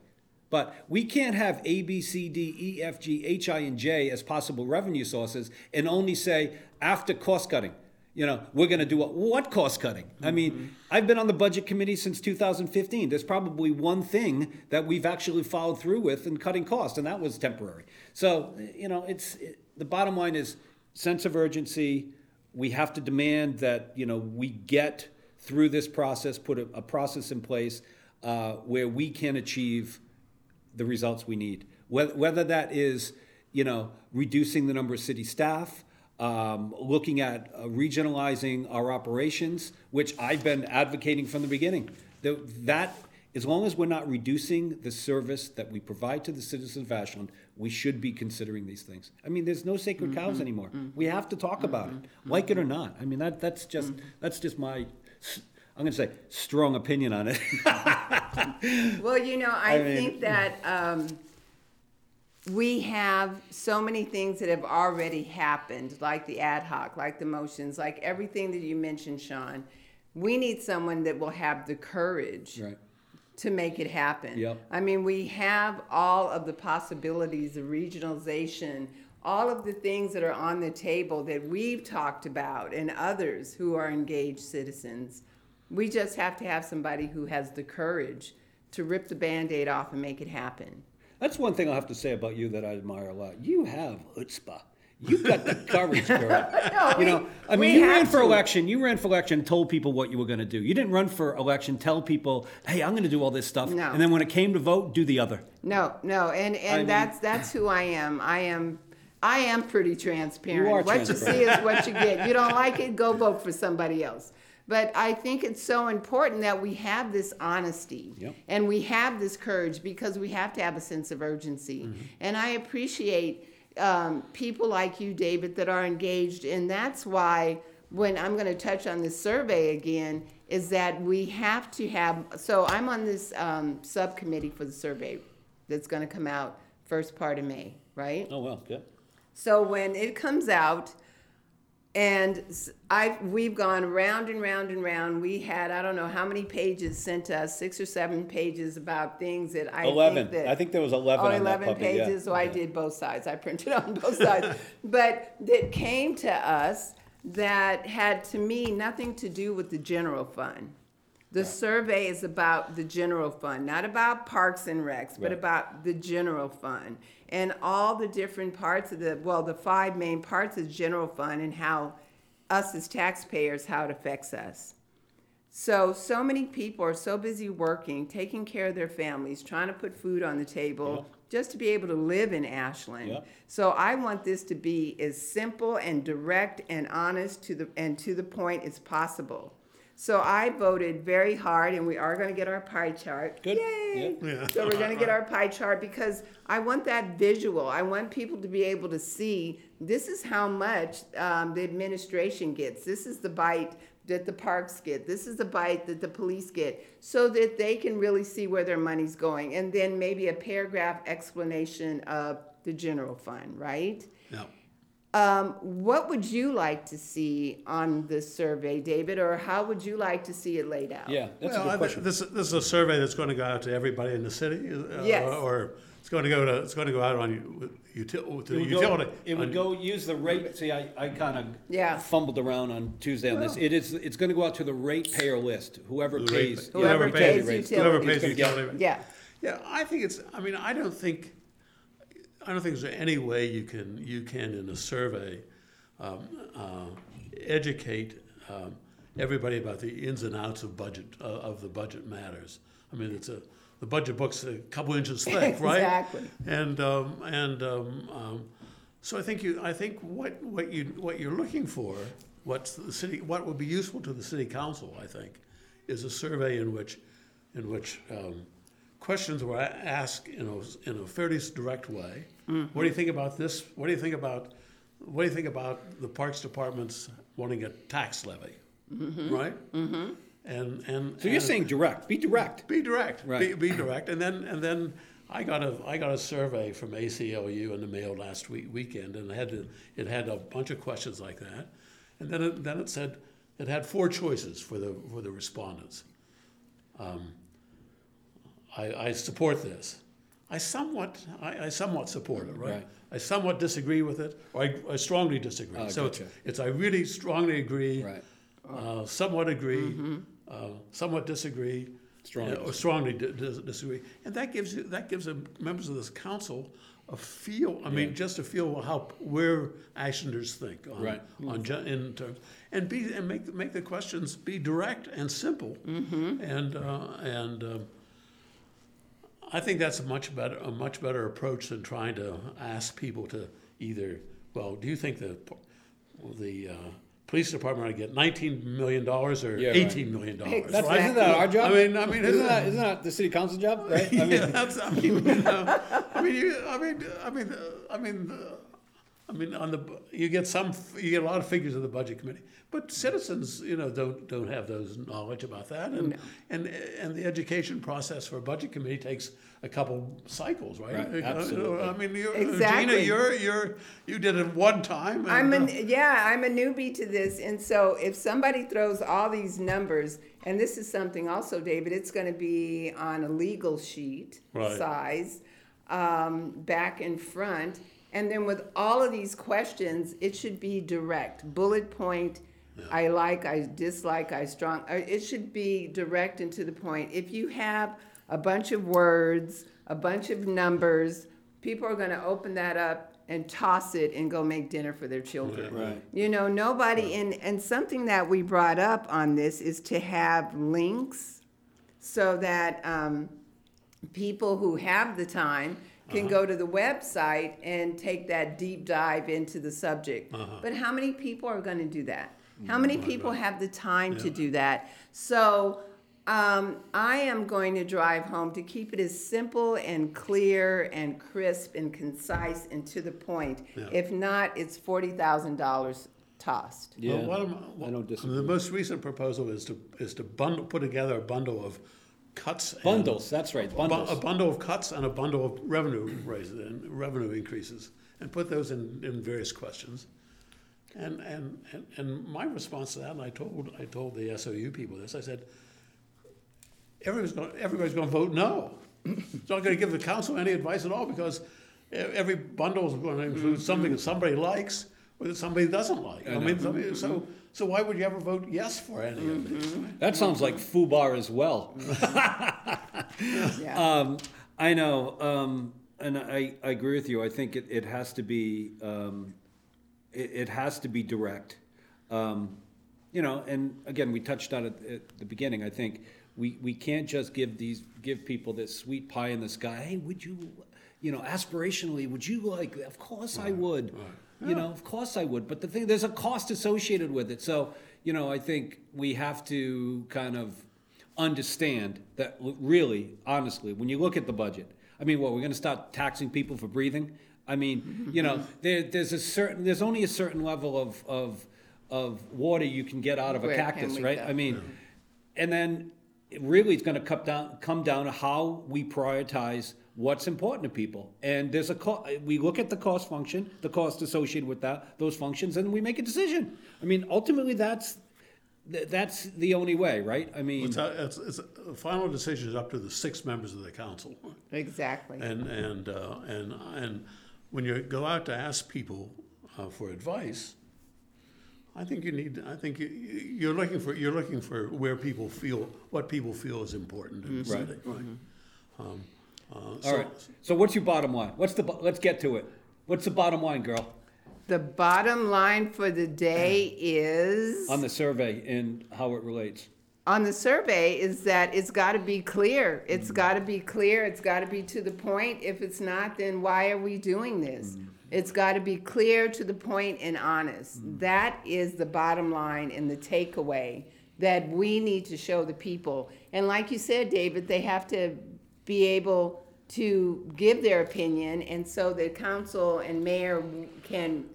But we can't have A, B, C, D, E, F, G, H, I, and J as possible revenue sources and only say after cost cutting. You know, we're going to do what, what cost cutting? I mean, I've been on the budget committee since 2015. There's probably one thing that we've actually followed through with in cutting costs, and that was temporary. So, you know, it's it, the bottom line is sense of urgency. We have to demand that you know we get through this process, put a, a process in place uh, where we can achieve the results we need. Whether, whether that is, you know, reducing the number of city staff, um, looking at uh, regionalizing our operations, which I've been advocating from the beginning. The, that as long as we're not reducing the service that we provide to the citizens of Ashland, we should be considering these things. I mean, there's no sacred cows Mm-hmm. anymore. We have to talk about it, like it or not. I mean, that, that's just, Mm-hmm. that's just my, I'm gonna say, strong opinion on it. Well, you know, I, I mean- think that um, we have so many things that have already happened, like the ad hoc, like the motions, like everything that you mentioned, Shaun. We need someone that will have the courage Right. to make it happen. Yep. I mean, we have all of the possibilities of regionalization, all of the things that are on the table that we've talked about and others who are engaged citizens. We just have to have somebody who has the courage to rip the band aid off and make it happen. That's one thing I'll have to say about you that I admire a lot. You have chutzpah. You've got the courage, girl. you know, I mean, you ran for to. election. You ran for election, and told people what you were going to do. You didn't run for election, tell people, "Hey, I'm going to do all this stuff," No. and then when it came to vote, do the other. No, no, and and mean- that's that's who I am. I am I am pretty transparent. You are what you see is what you get. You don't like it, go vote for somebody else. But I think it's so important that we have this honesty Yep. and we have this courage because we have to have a sense of urgency. Mm-hmm. And I appreciate um, people like you, David, that are engaged. And that's why when I'm going to touch on this survey again, is that we have to have. So I'm on this um, subcommittee for the survey that's going to come out first part of May, right? Oh well, good. So when it comes out, and I we've gone round and round and round. We had I don't know how many pages sent to us, six or seven pages about things that I Eleven. Think that, I think there was eleven Oh, on that 11 puppy, yeah. pages. So I did both sides. I printed on both sides. But that came to us that had to me nothing to do with the general fund. The survey is about the general fund, not about parks and recs, but Right. about the general fund and all the different parts of the, well, the five main parts of the general fund and how us as taxpayers, how it affects us. So, so many people are so busy working, taking care of their families, trying to put food on the table, just to be able to live in Ashland. Yep. So I want this to be as simple and direct and honest to the and to the point as possible. So I voted very hard, and we are going to get our pie chart. Good. Yay! Yeah. Yeah. So we're going to get our pie chart because I want that visual. I want people to be able to see this is how much um, the administration gets. This is the bite that the parks get. This is the bite that the police get, so that they can really see where their money's going. And then maybe a paragraph explanation of the general fund, right? Yeah. Um, what would you like to see on this survey, David, or how would you like to see it laid out? Yeah, that's well, a I good question. This, this is a survey that's going to go out to everybody in the city? uh, Yes. Or it's going to go to, it's going to go out on util, to It would, utility. go, it would on- go use the rate. See, I, I kind of Yeah. fumbled around on Tuesday on this. It is it's going to go out to the ratepayer list. Whoever the rate- pays, Whoever yeah, pays rates. utilities. Whoever pays gonna get- Yeah. Yeah, I think it's, I mean, I don't think, I don't think there's any way you can, you can in a survey, um, uh, educate, um, everybody about the ins and outs of budget, uh, of the budget matters. I mean, it's a, the budget book's a couple inches thick, right? Exactly. And, um, and, um, um, so I think you, I think what, what you, what you're looking for, what's the city, what would be useful to the city council, I think, is a survey in which, in which, um, questions were asked in a, in a fairly direct way. What do you think about this? What do you think about, what do you think about the Parks Department's wanting a tax levy? Right? Mm-hmm. And, and. So you're and- saying direct? Be direct. be direct. Right. Be, be direct. And then and then I got a I got a survey from ACLU in the mail last week weekend, and it had to, it had a bunch of questions like that, and then it, then it said it had four choices for the for the respondents. Um, I, I support this. I somewhat I, I somewhat support it. Right? Right. I somewhat disagree with it, or I, I strongly disagree. Ah, so gotcha. it's, it's I really strongly agree Right. uh, somewhat agree, uh, somewhat disagree, Strongly uh, or strongly di- dis- disagree, and that gives you that gives the members of this council a feel. I mean, just a feel of how where Ashlanders think on, Right. on ju- in terms, and be and make make the questions be direct and simple, mm-hmm. and uh, and. I think that's a much better a much better approach than trying to ask people to either. Well, do you think the the uh, police department ought to get nineteen million dollars or Yeah, right. eighteen million dollars, That's, right? isn't that our job? I mean, I mean, isn't that, isn't that the city council job, right? I mean, yeah, that's, I mean, you know, I mean, you, I mean, I mean, I mean, uh, I mean, on the, you get some, you get a lot of figures of the budget committee, but citizens, you know, don't, don't have those knowledge about that, and, and, and the education process for a budget committee takes a couple cycles, right? Right, absolutely. I mean, you're, Gina, you're, you're, you did it one time. I'm and, a, uh, yeah, I'm a newbie to this, and so if somebody throws all these numbers, and this is something also, David, it's gonna be on a legal sheet Right. size, um, back and front, and then with all of these questions, it should be direct, bullet point. I like, I dislike, I strong. uh, It should be direct and to the point. If you have a bunch of words, a bunch of numbers, people are gonna open that up and toss it and go make dinner for their children. Right. You know, nobody, and, and something that we brought up on this is to have links so that um, people who have the time can uh-huh. go to the website and take that deep dive into the subject. Uh-huh. But how many people are going to do that? How mm, many people have the time to do that? So um, I am going to drive home to keep it as simple and clear and crisp and concise and to the point. Yeah. If not, it's forty thousand dollars tossed. yeah, Well, what am I don't disagree. The most recent proposal is to, is to bundle, put together a bundle of cuts. and- Bundles, that's right, bu- A bundle of cuts and a bundle of revenue raises and revenue increases, and put those in, in various questions. And, and, and, and my response to that, and I told, I told the SOU people this, I said, everybody's gonna, everybody's gonna vote no. It's not gonna give the council any advice at all, because every bundle is gonna include mm-hmm. something that somebody likes or that somebody doesn't like. I mean, somebody, so, so why would you ever vote yes for any of these? That sounds like FUBAR as well. Yeah. Um, I know, um, and I, I agree with you. I think it, it has to be, um, it, it has to be direct. Um, you know, and again, we touched on it at the beginning. I think we, we can't just give these, give people this sweet pie in the sky. Hey, would you, you know, aspirationally, would you like, of course I would. You know, of course I would. But the thing, there's a cost associated with it. So, you know, I think we have to kind of understand that really, honestly, when you look at the budget, I mean, what, we're gonna start taxing people for breathing? I mean, you know, there, there's a certain, there's only a certain level of, of, of water you can get out of a Where can cactus, right? go? I mean, and then it really it's gonna come down, come down to how we prioritize what's important to people. And there's a co, we look at the cost function, the cost associated with that, those functions, and we make a decision. I mean, ultimately, that's, th- that's the only way, right? I mean. It's, a- it's, it's, the final decision is up to the six members of the council. Exactly. And, and, uh, and, and when you go out to ask people uh, for advice, I think you need, I think you, you're looking for, you're looking for where people feel, what people feel is important in the Right. city, right? Um, uh, All so- right. So what's your bottom line? What's the, let's get to it. What's the bottom line, girl, The bottom line for the day is on the survey and how it relates? on the survey is that it's got to be clear. It's mm. got to be clear. It's got to be to the point. If it's not, then why are we doing this? Mm. It's got to be clear, to the point, and honest. Mm. That is the bottom line and the takeaway that we need to show the people. And like you said, David, they have to be able to give their opinion, and so the council and mayor can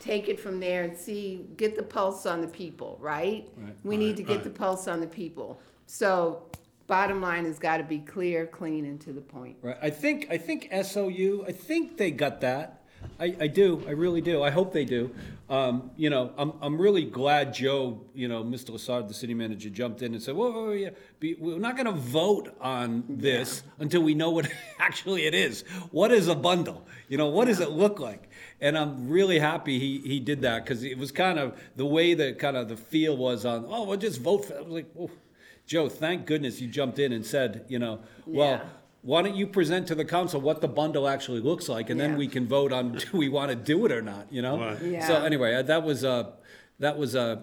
take it from there and see, get the pulse on the people, right? Right. We need to Right, get the right. pulse on the people. So bottom line has got to be clear, clean, and to the point. Right. I think I think SOU. I think they got that. I, I do. I really do. I hope they do. Um, you know, I'm I'm really glad Joe, you know, Mr. Lessard, the city manager, jumped in and said, "Whoa, whoa, whoa, yeah, be, we're not going to vote on this until we know what actually it is. What is a bundle? You know, what does it look like?" And I'm really happy he, he did that because it was kind of the way that kind of the feel was on. Oh, we'll just vote for. I was like, oh, Joe, thank goodness you jumped in and said, you know, well. Yeah. Why don't you present to the council what the bundle actually looks like, and then Yeah. we can vote on do we want to do it or not, you know? Right. Yeah. So anyway, uh, that was, a, that was, uh,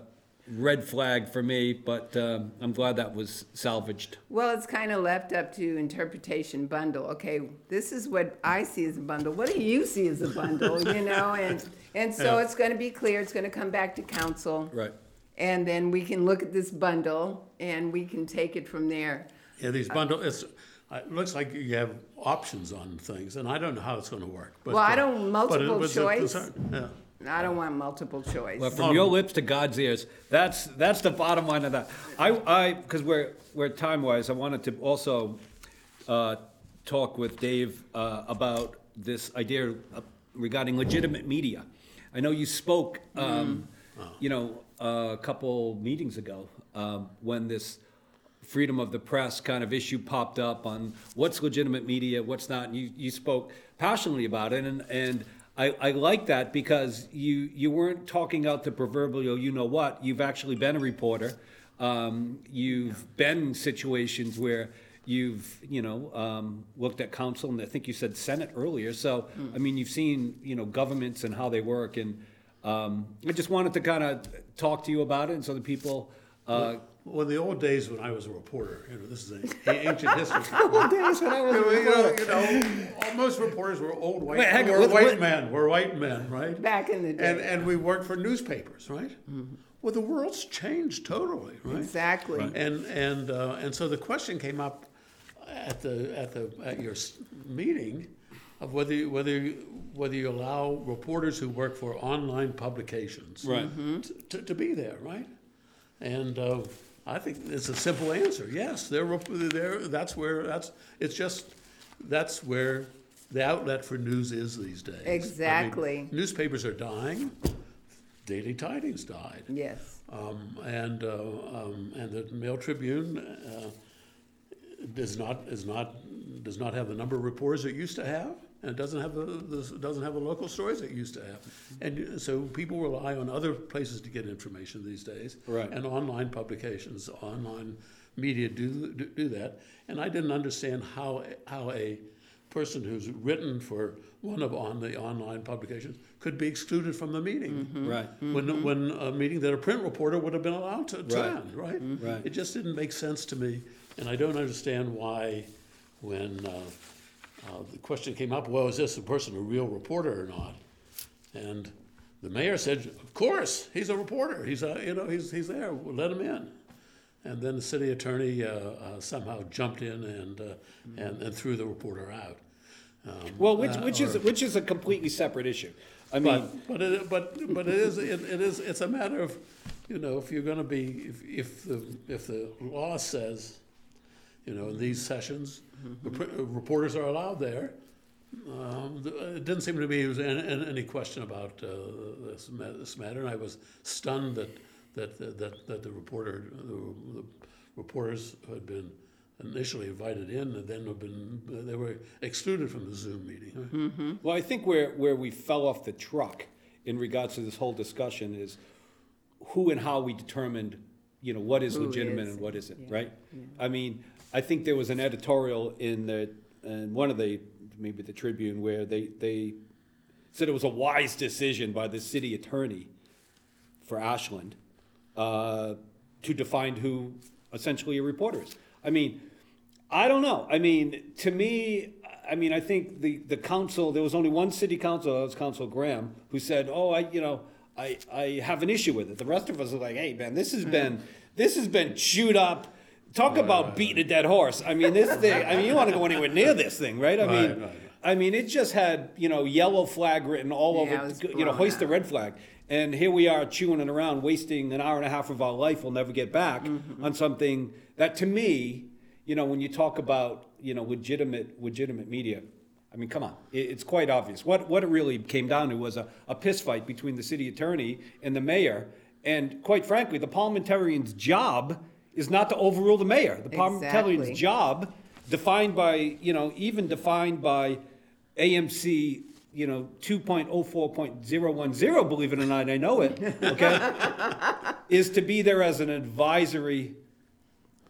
red flag for me, but um, I'm glad that was salvaged. Well, it's kind of left up to interpretation bundle. Okay, this is what I see as a bundle. What do you see as a bundle? you know, and and so Yeah. it's going to be clear. It's going to come back to council, Right. and then we can look at this bundle and we can take it from there. Yeah, these bundle, it's, it looks like you have options on things, and I don't know how it's gonna work. but, Well, I uh, don't- but it multiple choice. Yeah. I don't want multiple choice. Well, from your lips to God's ears. That's that's the bottom line of that. I I because we're we're time wise. I wanted to also uh, talk with Dave uh, about this idea uh, regarding legitimate media. I know you spoke, um, you know, a couple meetings ago um, when this freedom of the press kind of issue popped up on what's legitimate media, what's not. And you, you spoke passionately about it, and, and I, I like that because you, you weren't talking out the proverbial you know what. You've actually been a reporter. Um, you've been in situations where you've, you know, um, looked at council, and I think you said Senate earlier. So, I mean, you've seen, you know, governments and how they work, and um, I just wanted to kind of talk to you about it, and so the people. Uh, Well, in the old days when I was a reporter, you know, this is an ancient history. old days when I was a You know, reporter. you know, all- most reporters were old white, Wait, hang on, were what- white what- men, were white men, right? Back in the day. And, and we worked for newspapers, right? Well, the world's changed totally, right? Exactly. Right. And, and, uh, and so the question came up at the, at the, at your meeting of whether, you- whether, you- whether you allow reporters who work for online publications. Right. t- To, to be there, right? And, uh, I think it's a simple answer, yes, they're, they're, that's where, that's, it's just, that's where the outlet for news is these days. I mean, Exactly. Newspapers are dying, daily tidings died. Yes. Um, and, uh, um, and the Mail Tribune, uh, does not, is not, does not have the number of reporters it used to have, and it doesn't have the, doesn't have the local stories it used to have. And so people rely on other places to get information these days. Right. And online publications, online media do, do, do that. And I didn't understand how, how a person who's written for one of on the online publications could be excluded from the meeting. Right. When, when a meeting that a print reporter would have been allowed to Mm-hmm. Right. attend, right? Right. It just didn't make sense to me, and I don't understand why, when uh, uh, the question came up, well, is this a person a real reporter or not? And the mayor said, of course, he's a reporter, he's a, you know, he's, he's there, We'll let him in. And then the city attorney uh, uh, somehow jumped in and, uh, and, and threw the reporter out. Um, Well, which, uh, which is, which is a completely separate issue. I mean, but, but it, but, but it is, it, it is, it's a matter of, you know, if you're gonna be, if, if the, if the law says, you know, in these sessions, repor- reporters are allowed there, um, it didn't seem to me there was any, any question about, uh, this this matter, and I was stunned that, that, that, that the reporter, the, the reporters who had been initially invited in, and then have been, they were excluded from the Zoom meeting. well, I think where, where we fell off the truck in regards to this whole discussion is who and how we determined, you know, what is Who legitimate is, and what isn't, yeah, right? I mean, I think there was an editorial in the, in one of the, maybe the Tribune, where they, they said it was a wise decision by the city attorney for Ashland uh, to define who essentially a reporter is. I mean, I don't know. I mean, to me, I mean, I think the, the council, there was only one city council, that was Council Graham, who said, oh, I, you know, I, I have an issue with it. The rest of us are like, hey, man, this has been, this has been chewed up. Talk about beating a dead horse. I mean, this thing, I mean, you don't want to go anywhere near this thing, right? I Right, mean, right, right. I mean, it just had, you know, yellow flag written all Yeah, it over, you know, blown hoist the red flag. And here we are chewing it around, wasting an hour and a half of our life we'll never get back Mm-hmm. on something that to me, you know, when you talk about, you know, legitimate, legitimate media, I mean, come on, it's quite obvious. What, what it really came down to was a, a piss fight between the city attorney and the mayor. And quite frankly, the parliamentarian's job is not to overrule the mayor. The parliamentarian's Exactly. job, defined by, you know, even defined by AMC, you know, 2.04.010, believe it or not, I know it, okay, is to be there as an advisory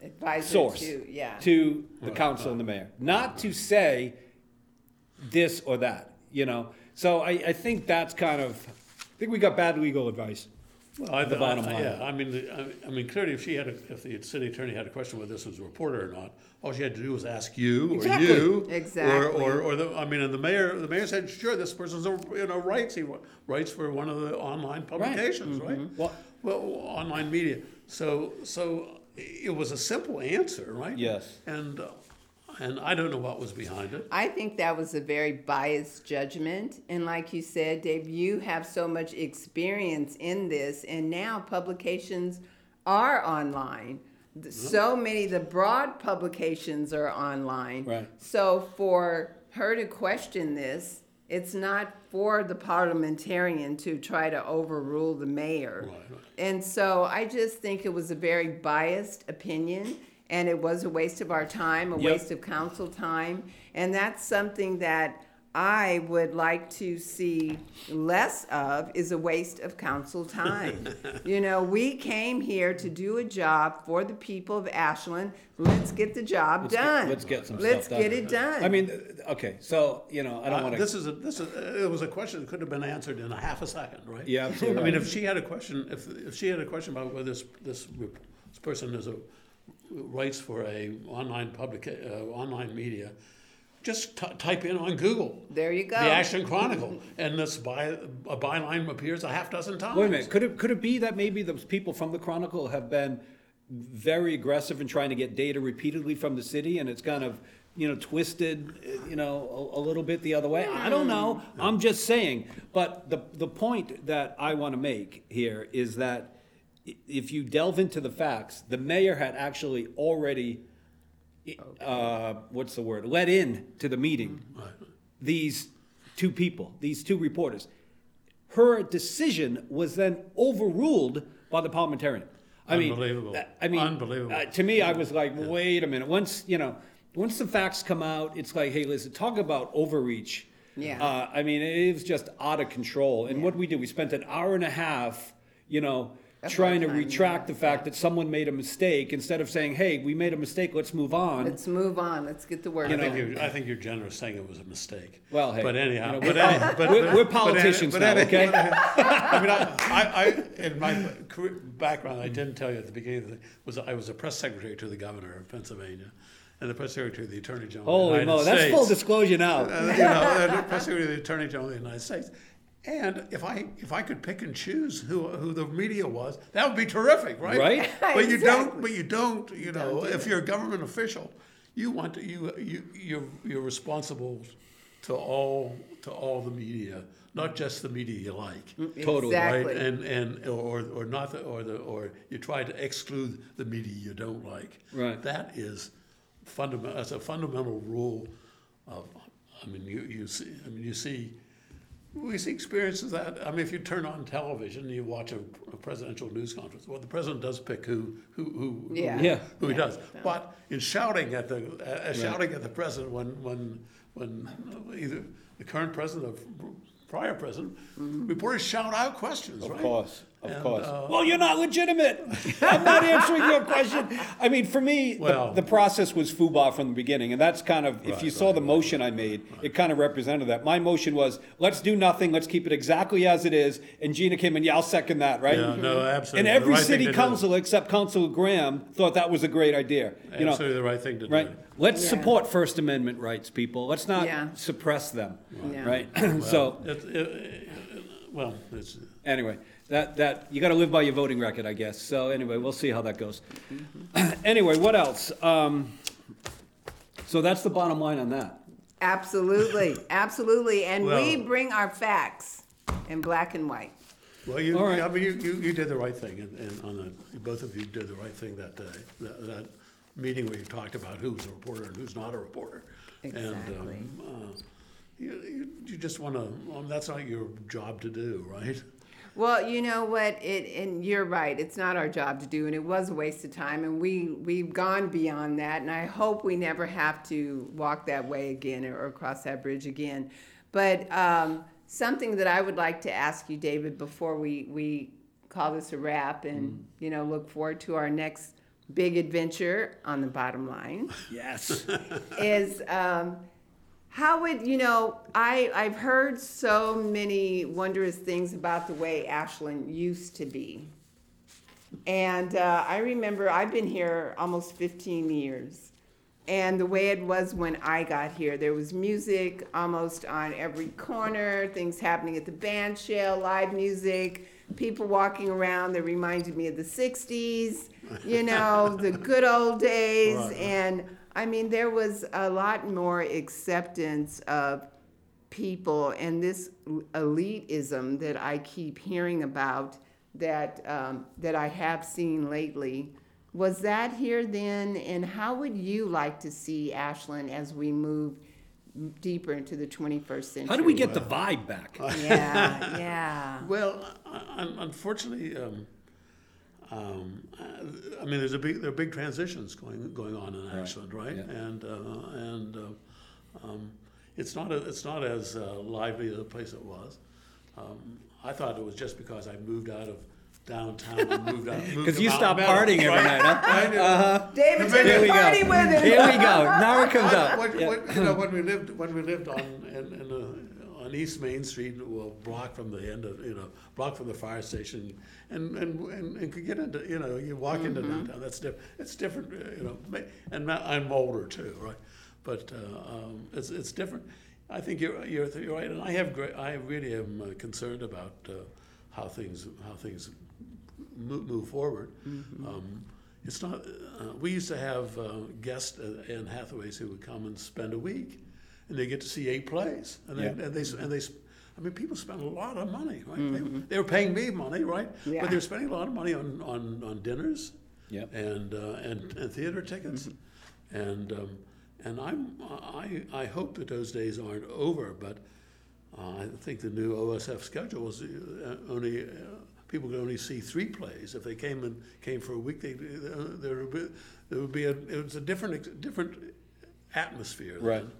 Advisory source to, yeah. to the council and the mayor, not to say this or that, you know? So I, I think that's kind of, I think we got bad legal advice. Well, I, the bottom I- line. Yeah, I mean, the- I, I mean, clearly, if she had, a, if the city attorney had a question whether this was a reporter or not, all she had to do was ask you or Exactly. you, Exactly. or, or, or the, I mean, and the mayor, the mayor said, sure, this person's a, you know writes he writes for one of the online publications, right? Well- well, online media. So, so it was a simple answer, right? Yes. And, uh, and I don't know what was behind it. I think that was a very biased judgment. And like you said, Dave, you have so much experience in this, and now publications are online. So many, the broad publications are online. Right. So for her to question this, it's not for the parliamentarian to try to overrule the mayor. Right, right. And so I just think it was a very biased opinion and it was a waste of our time, a Yep. waste of council time. And that's something that I would like to see less of is a waste of council time. you know, we came here to do a job for the people of Ashland. Let's get the job Let's get- done. let's get some Let's stuff done. get it done. I mean, okay, so, you know, I don't Uh, want This is a, this is, uh, it was a question that could have been answered in a half a second, right? Yeah, absolutely I mean, if she had a question, if, if she had a question about whether this, this, this person is a, writes for a online public, uh, online media, just ty- type in on Google. There you go. The Ashland Chronicle, and this by, a byline appears a half dozen times. wait a minute, could it, could it be that maybe those people from the Chronicle have been very aggressive in trying to get data repeatedly from the city and it's kind of, you know, twisted, you know, a, a little bit the other way? I don't know, I'm just saying. But the, the point that I want to make here is that i- if you delve into the facts, the mayor had actually already, uh, what's the word, let in to the meeting these two people, these two reporters. Her decision was then overruled by the parliamentarian. I mean, Unbelievable. I mean, Unbelievable. uh, to me, I was like, wait a minute. Once you know, once the facts come out, it's like, hey, listen, talk about overreach. Yeah. Uh, I mean, it was just out of control. And what we did, we spent an hour and a half, you know, Of trying to time, retract yeah. the fact that someone made a mistake instead of saying, hey, we made a mistake, let's move on. Let's move on. Let's get the word I out. think you're, I think you're generous saying it was a mistake. Well, hey, But anyhow, you know, but we're any- pol- but- we're- but- we're but any- politicians but now, any- okay? I mean, I, I, I- in my career background, I didn't tell you at the beginning, of the was I was a press secretary to the governor of Pennsylvania, and the press secretary to the attorney general of Holy the mo, United that's States. full disclosure now. Uh, you know, the press secretary to the attorney general of the United States. And if I if I could pick and choose who who the media was, that would be terrific, right? Right? But you Exactly. don't. But you don't. You know, Don't do if you're a government official, you want to, you you you're you're responsible to all to all the media, not just the media you like. Mm, totally, Exactly. Right, and and or or not the, or the or you try to exclude the media you don't like. Right. That is fundamental. That's a fundamental rule of. I mean, you you see. I mean, you see. We see experiences that. I mean, if you turn on television and you watch a, a presidential news conference, well, the president does pick who who who who, Yeah. Yeah. who he Yeah. does. But in shouting at the uh, shouting at the president when when when either the current president or prior president, reporters shout out questions, Of right? course, of And, course. uh, well, you're not legitimate. I'm not answering your question. I mean, for me, Well- the, the process was FUBAR from the beginning, and that's kind of, if Right, you saw right, the motion I made, it kind of represented that. My motion was, let's do nothing, let's keep it exactly as it is, and Gina came in, yeah, I'll second that, right? Yeah, no, absolutely. And every right city council except Council Graham thought that was a great idea. You know, Absolutely the right thing to do. Right. Let's Yeah. support First Amendment rights, people. Let's not Yeah. suppress them. Yeah. Right. so It, it, it, well, it's, anyway, that that you got to live by your voting record, I guess. So anyway, we'll see how that goes. anyway, what else? Um, so that's the bottom line on that. Absolutely, absolutely. And we Well- bring our facts in black and white. well, you, All right. I mean, you, you, you did the right thing, and, and on the, both of you did the right thing that day. That, that meeting where you talked about who's a reporter and who's not a reporter. And, Exactly. um, uh, you, you, you just want to, um, that's not your job to do, right? Well, you know what? It and you're right. It's not our job to do, and it was a waste of time. And we we've gone beyond that, and I hope we never have to walk that way again or, or cross that bridge again. But um, something that I would like to ask you, David, before we we call this a wrap, and you know look forward to our next big adventure on the bottom line. Yes. is um, How would you know? I I've heard so many wondrous things about the way Ashland used to be, and uh, I remember I've been here almost 15 years, and the way it was when I got here, there was music almost on every corner, things happening at the band shell, live music, people walking around that reminded me of the 60s, you know, the good old days. Right. And I mean, there was a lot more acceptance of people and this elitism that I keep hearing about that, um, that I have seen lately. Was that here then? And how would you like to see Ashland as we move deeper into the 21st century? How do we get the vibe back? Yeah, yeah. Well, un- unfortunately, um, um, I mean, there's a big there are big transitions going going on in Ashland, right? yeah. And uh, and uh, um, it's not a, it's not as uh, lively a place it was. Um, I thought it was just because I moved out of downtown and moved out Because you stopped partying every night, huh? Right? Uh-huh. David, Here we a go. with him. Here we go. Now it comes up. When, Yeah. when, you know, when we lived when we lived on in, in a, on East Main Street, well, block from the end of you know block from the fire station, and and, and, and could get into you know you walk into Mm-hmm. downtown. That's different. It's different, uh, you know. And I'm older too, right? But uh, um, it's it's different. I think you're you're, you're right, and I have great, I really am uh, concerned about uh, how things how things move, move forward. Um, it's not. Uh, we used to have uh, guests at Anne Hathaways who would come and spend a week, and they get to see eight plays, and they Yeah. and they and they. I mean, people spend a lot of money, right? They, they were paying me money, right? Yeah. But they were spending a lot of money on on, on dinners, and uh, and and theater tickets, and um, and I'm I I hope that those days aren't over, but uh, I think the new OSF schedule is uh, only uh, people could only see three plays. If they came and came for a week, they, uh, there would be there would be a it was a different different atmosphere. then.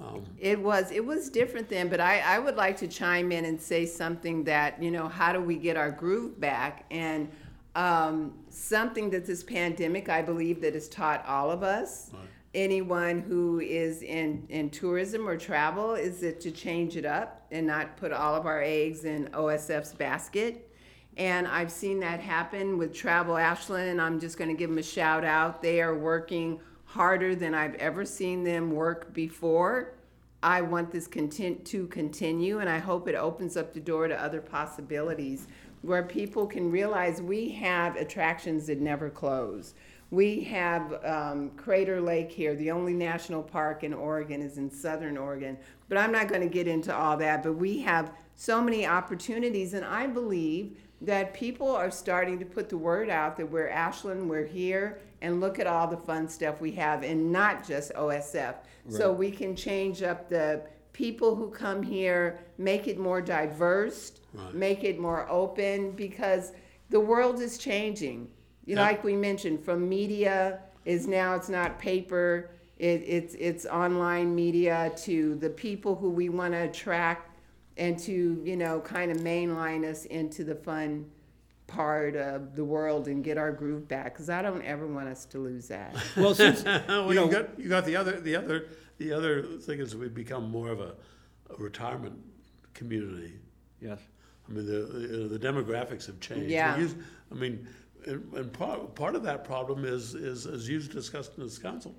Um, It was it was different then, but I, I would like to chime in and say something that you know how do we get our groove back and um, something that this pandemic I believe that has taught all of us, Right. anyone who is in in tourism or travel, is that to change it up and not put all of our eggs in OSF's basket. And I've seen that happen with Travel Ashland. I'm just going to give them a shout out. They are working harder than I've ever seen them work before. I want this content to continue, and I hope it opens up the door to other possibilities where people can realize we have attractions that never close. We have um, Crater Lake here. The only national park in Oregon is in southern Oregon. But I'm not going to get into all that. But we have so many opportunities, and I believe that people are starting to put the word out that we're Ashland, we're here, and look at all the fun stuff we have, and not just OSF. So we can change up the people who come here, make it more diverse, Right. make it more open, because the world is changing. You know, Yeah. like we mentioned, from media is now it's not paper, it, it's it's online media to the people who we want to attract and to you know kind of mainline us into the fun part of the world and get our groove back because I don't ever want us to lose that. Well, since well, you know, you got you got the other the other the other thing is we've become more of a, a retirement community. yes, I mean, the, the, the demographics have changed. Yeah. We use- I mean, and, and part, part of that problem is, is, as you discussed in this council,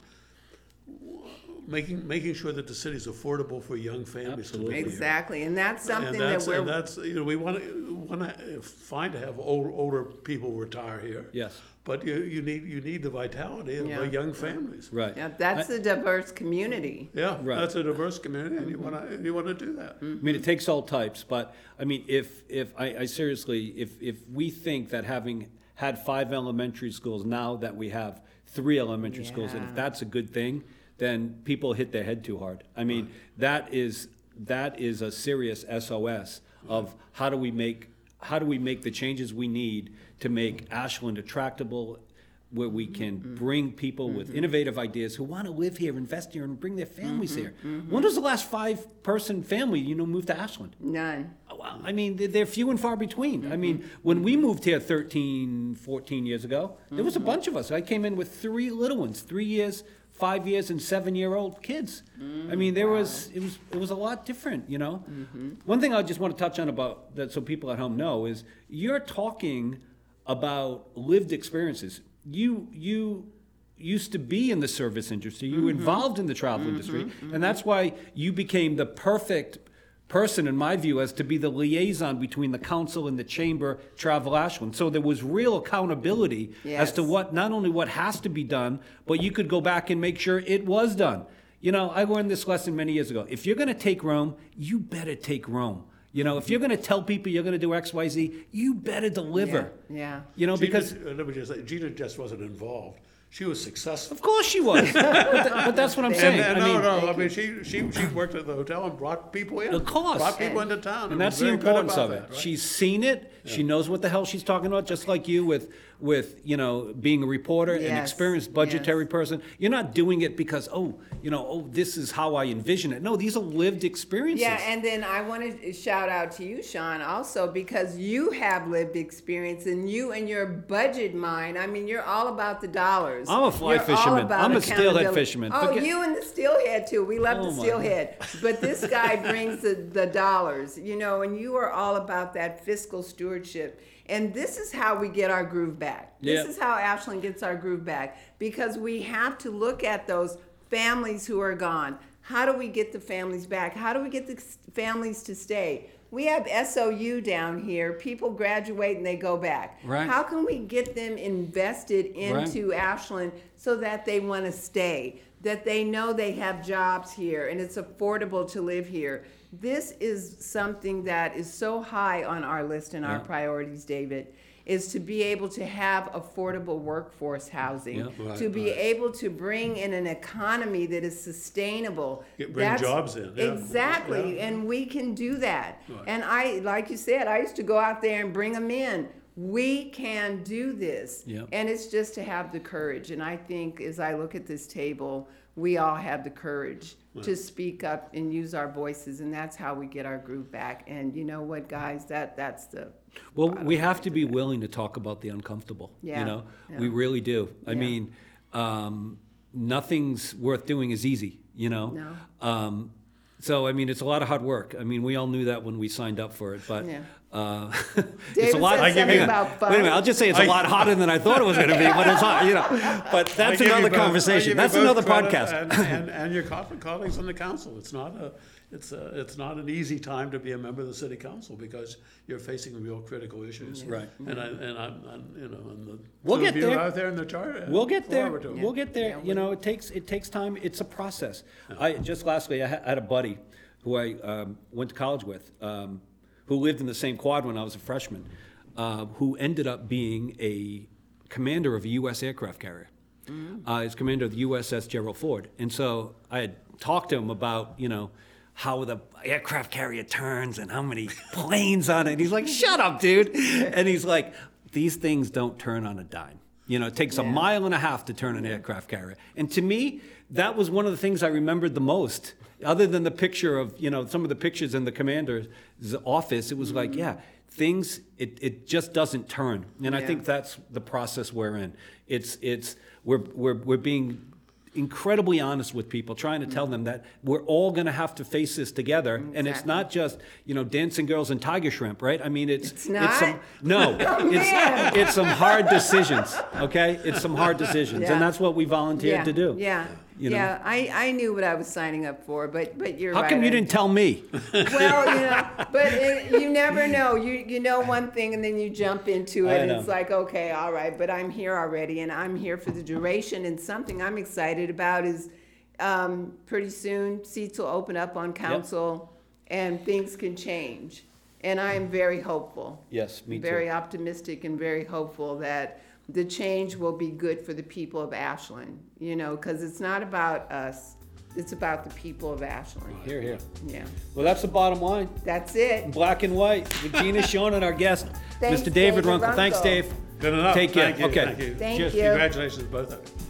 making, making sure that the city is affordable for young families to live Absolutely. here. exactly, and that's something And that's, that and we're that's, you know, we want to, want to, fine to have old, older people retire here. yes, But you, you need, you need the vitality of Yeah. young families. right. yeah, that's a diverse community. Yeah, Right. that's a diverse community and you want to, you want to do that. Mm-hmm. I mean, it takes all types, but I mean, if, if, I, I seriously, if, if we think that having had five elementary schools, now that we have three elementary schools, and Yeah. if that's a good thing, then people hit their head too hard. I mean, that is, that is a serious SOS of how do we make, how do we make the changes we need to make Ashland attractable, where we can bring people with mm-hmm. innovative ideas who want to live here, invest here, and bring their families mm-hmm. here. Mm-hmm. When was the last five-person family, you know, moved to Ashland? None. Oh, well, I mean, they're- they're few and far between. I mean, when we moved here 13, 14 years ago, there was a bunch of us. I came in with three little ones, three years, five years and seven-year-old kids. I mm, mean, there was, it was, it was a lot different, you know? Mm-hmm. One thing I just want to touch on about, that so people at home know, is you're talking about lived experiences. You, you used to be in the service industry, you were mm-hmm. involved in the travel mm-hmm. industry, and that's why you became the perfect person, in my view, as to be the liaison between the council and the chamber, Travel Ashland. So there was real accountability as to Yes. what, not only what has to be done, but you could go back and make sure it was done. You know, I learned this lesson many years ago. If you're gonna take Rome, you better take Rome. You know, if you're gonna tell people you're gonna do X, Y, Z, you better deliver. Yeah, yeah. You know, Gina- because uh, Let me just say, Gina just wasn't involved. She was successful. of course she was. but, but that's what I'm And, saying. I no, mean, no, I mean, she, she, she worked at the hotel and brought people in. Of course. Brought people into town. And that's the very good importance about of it. that, right? She's seen it. She knows what the hell she's talking about, just like you with, with, you know, being a reporter, an Yes, experienced budgetary yes. person. You're not doing it because, oh, you know, oh, this is how I envision it. No, these are lived experiences. Yeah, and then I want to shout out to you, Shaun, also because you have lived experience and you and your budget mind. I mean, you're all about the dollars. I'm a fly You're fisherman. I'm a steelhead fisherman. Oh, Forget- you and the steelhead too. We love Oh, the steelhead, but this guy brings the, the dollars, you know, and you are all about that fiscal stewardship. And this is how we get our groove back. This Yeah. is how Ashland gets our groove back because we have to look at those families who are gone. How do we get the families back? How do we get the families to stay? We have SOU down here. People graduate and they go back. Right. How can we get them invested into Ashland so that they want to stay? That they know they have jobs here and it's affordable to live here. This is something that is so high on our list and our Yeah. priorities, David, is to be able to have affordable workforce housing, Yeah. Right, to be right. able to bring in an economy that is sustainable. Get- bring That's- jobs in, yeah. Exactly, and we can do that. Right. And I, like you said, I used to go out there and bring them in. We can do this. And it's just to have the courage. And I think as I look at this table, we all have the courage to speak up and use our voices, and that's how we get our group back. And you know what, guys, that that's the Well, we have to be willing to talk about the uncomfortable. Yeah, You know, we really do. I Yeah. mean, um, nothing's worth doing is easy, you know? No. Um, so, I mean, it's a lot of hard work. I mean, we all knew that when we signed up for it, but Yeah. Uh, it's a lot. said hang something on. about fun. Wait a minute, I'll just say it's a I- lot hotter than I thought it was going to be, but it's hard, you know. But that's another both- conversation. That's another podcast. And, and, and your co- colleagues on the council. It's not a, it's a, it's not an easy time to be a member of the city council because you're facing real critical issues. Right. And I, and I'm, I'm, you know, and the We'll two get of you there. out there in the charter. We'll get there. forward to it. We'll get there. Yeah, You know, it takes, it takes time. It's a process. I, just lastly, I I had a buddy who I um, went to college with, um, who lived in the same quad when I was a freshman, uh, who ended up being a commander of a U.S. aircraft carrier. Uh, he's commander of the USS Gerald Ford. And so I had talked to him about, you know, how the aircraft carrier turns and how many planes on it. And he's like, shut up, dude. And he's like, these things don't turn on a dime. You know, it takes a mile and a half to turn an aircraft carrier. And to me, that was one of the things I remembered the most. Other than the picture of, you know, some of the pictures in the commander's office, it was like, Mm-hmm. yeah, things, it, it just doesn't turn. And I think that's the process we're in. It's, it's, we're, we're, we're being incredibly honest with people, trying to tell them that we're all going to have to face this together. And it's not just, you know, dancing girls and tiger shrimp, right? I mean, it's, It's not? some, no, Oh, it's, it's some hard decisions, okay? It's some hard decisions. Yeah. And that's what we volunteered yeah, to do. Yeah, you know? yeah. I, I knew what I was signing up for, but but you're How right. come you didn't tell me? well, you know, but it, you never know. You you know one thing and then you jump into it. and. It's like okay, all right, but I'm here already, and I'm here for the duration. And something I'm excited about is um, pretty soon seats will open up on council, and things can change. And I am very hopeful. Yes, me too. Very optimistic and very hopeful that the change will be good for the people of Ashland. You know, because it's not about us; it's about the people of Ashland. Here, here. Yeah, Well, that's the bottom line. that's it. Black and white. With Gina Shaun and our guest, Thanks, Mr. David David Runkel. Thanks, Dave. Good enough. Take care. Thank you. Okay. Thank you. Thank Cheers. you. Congratulations, both of you.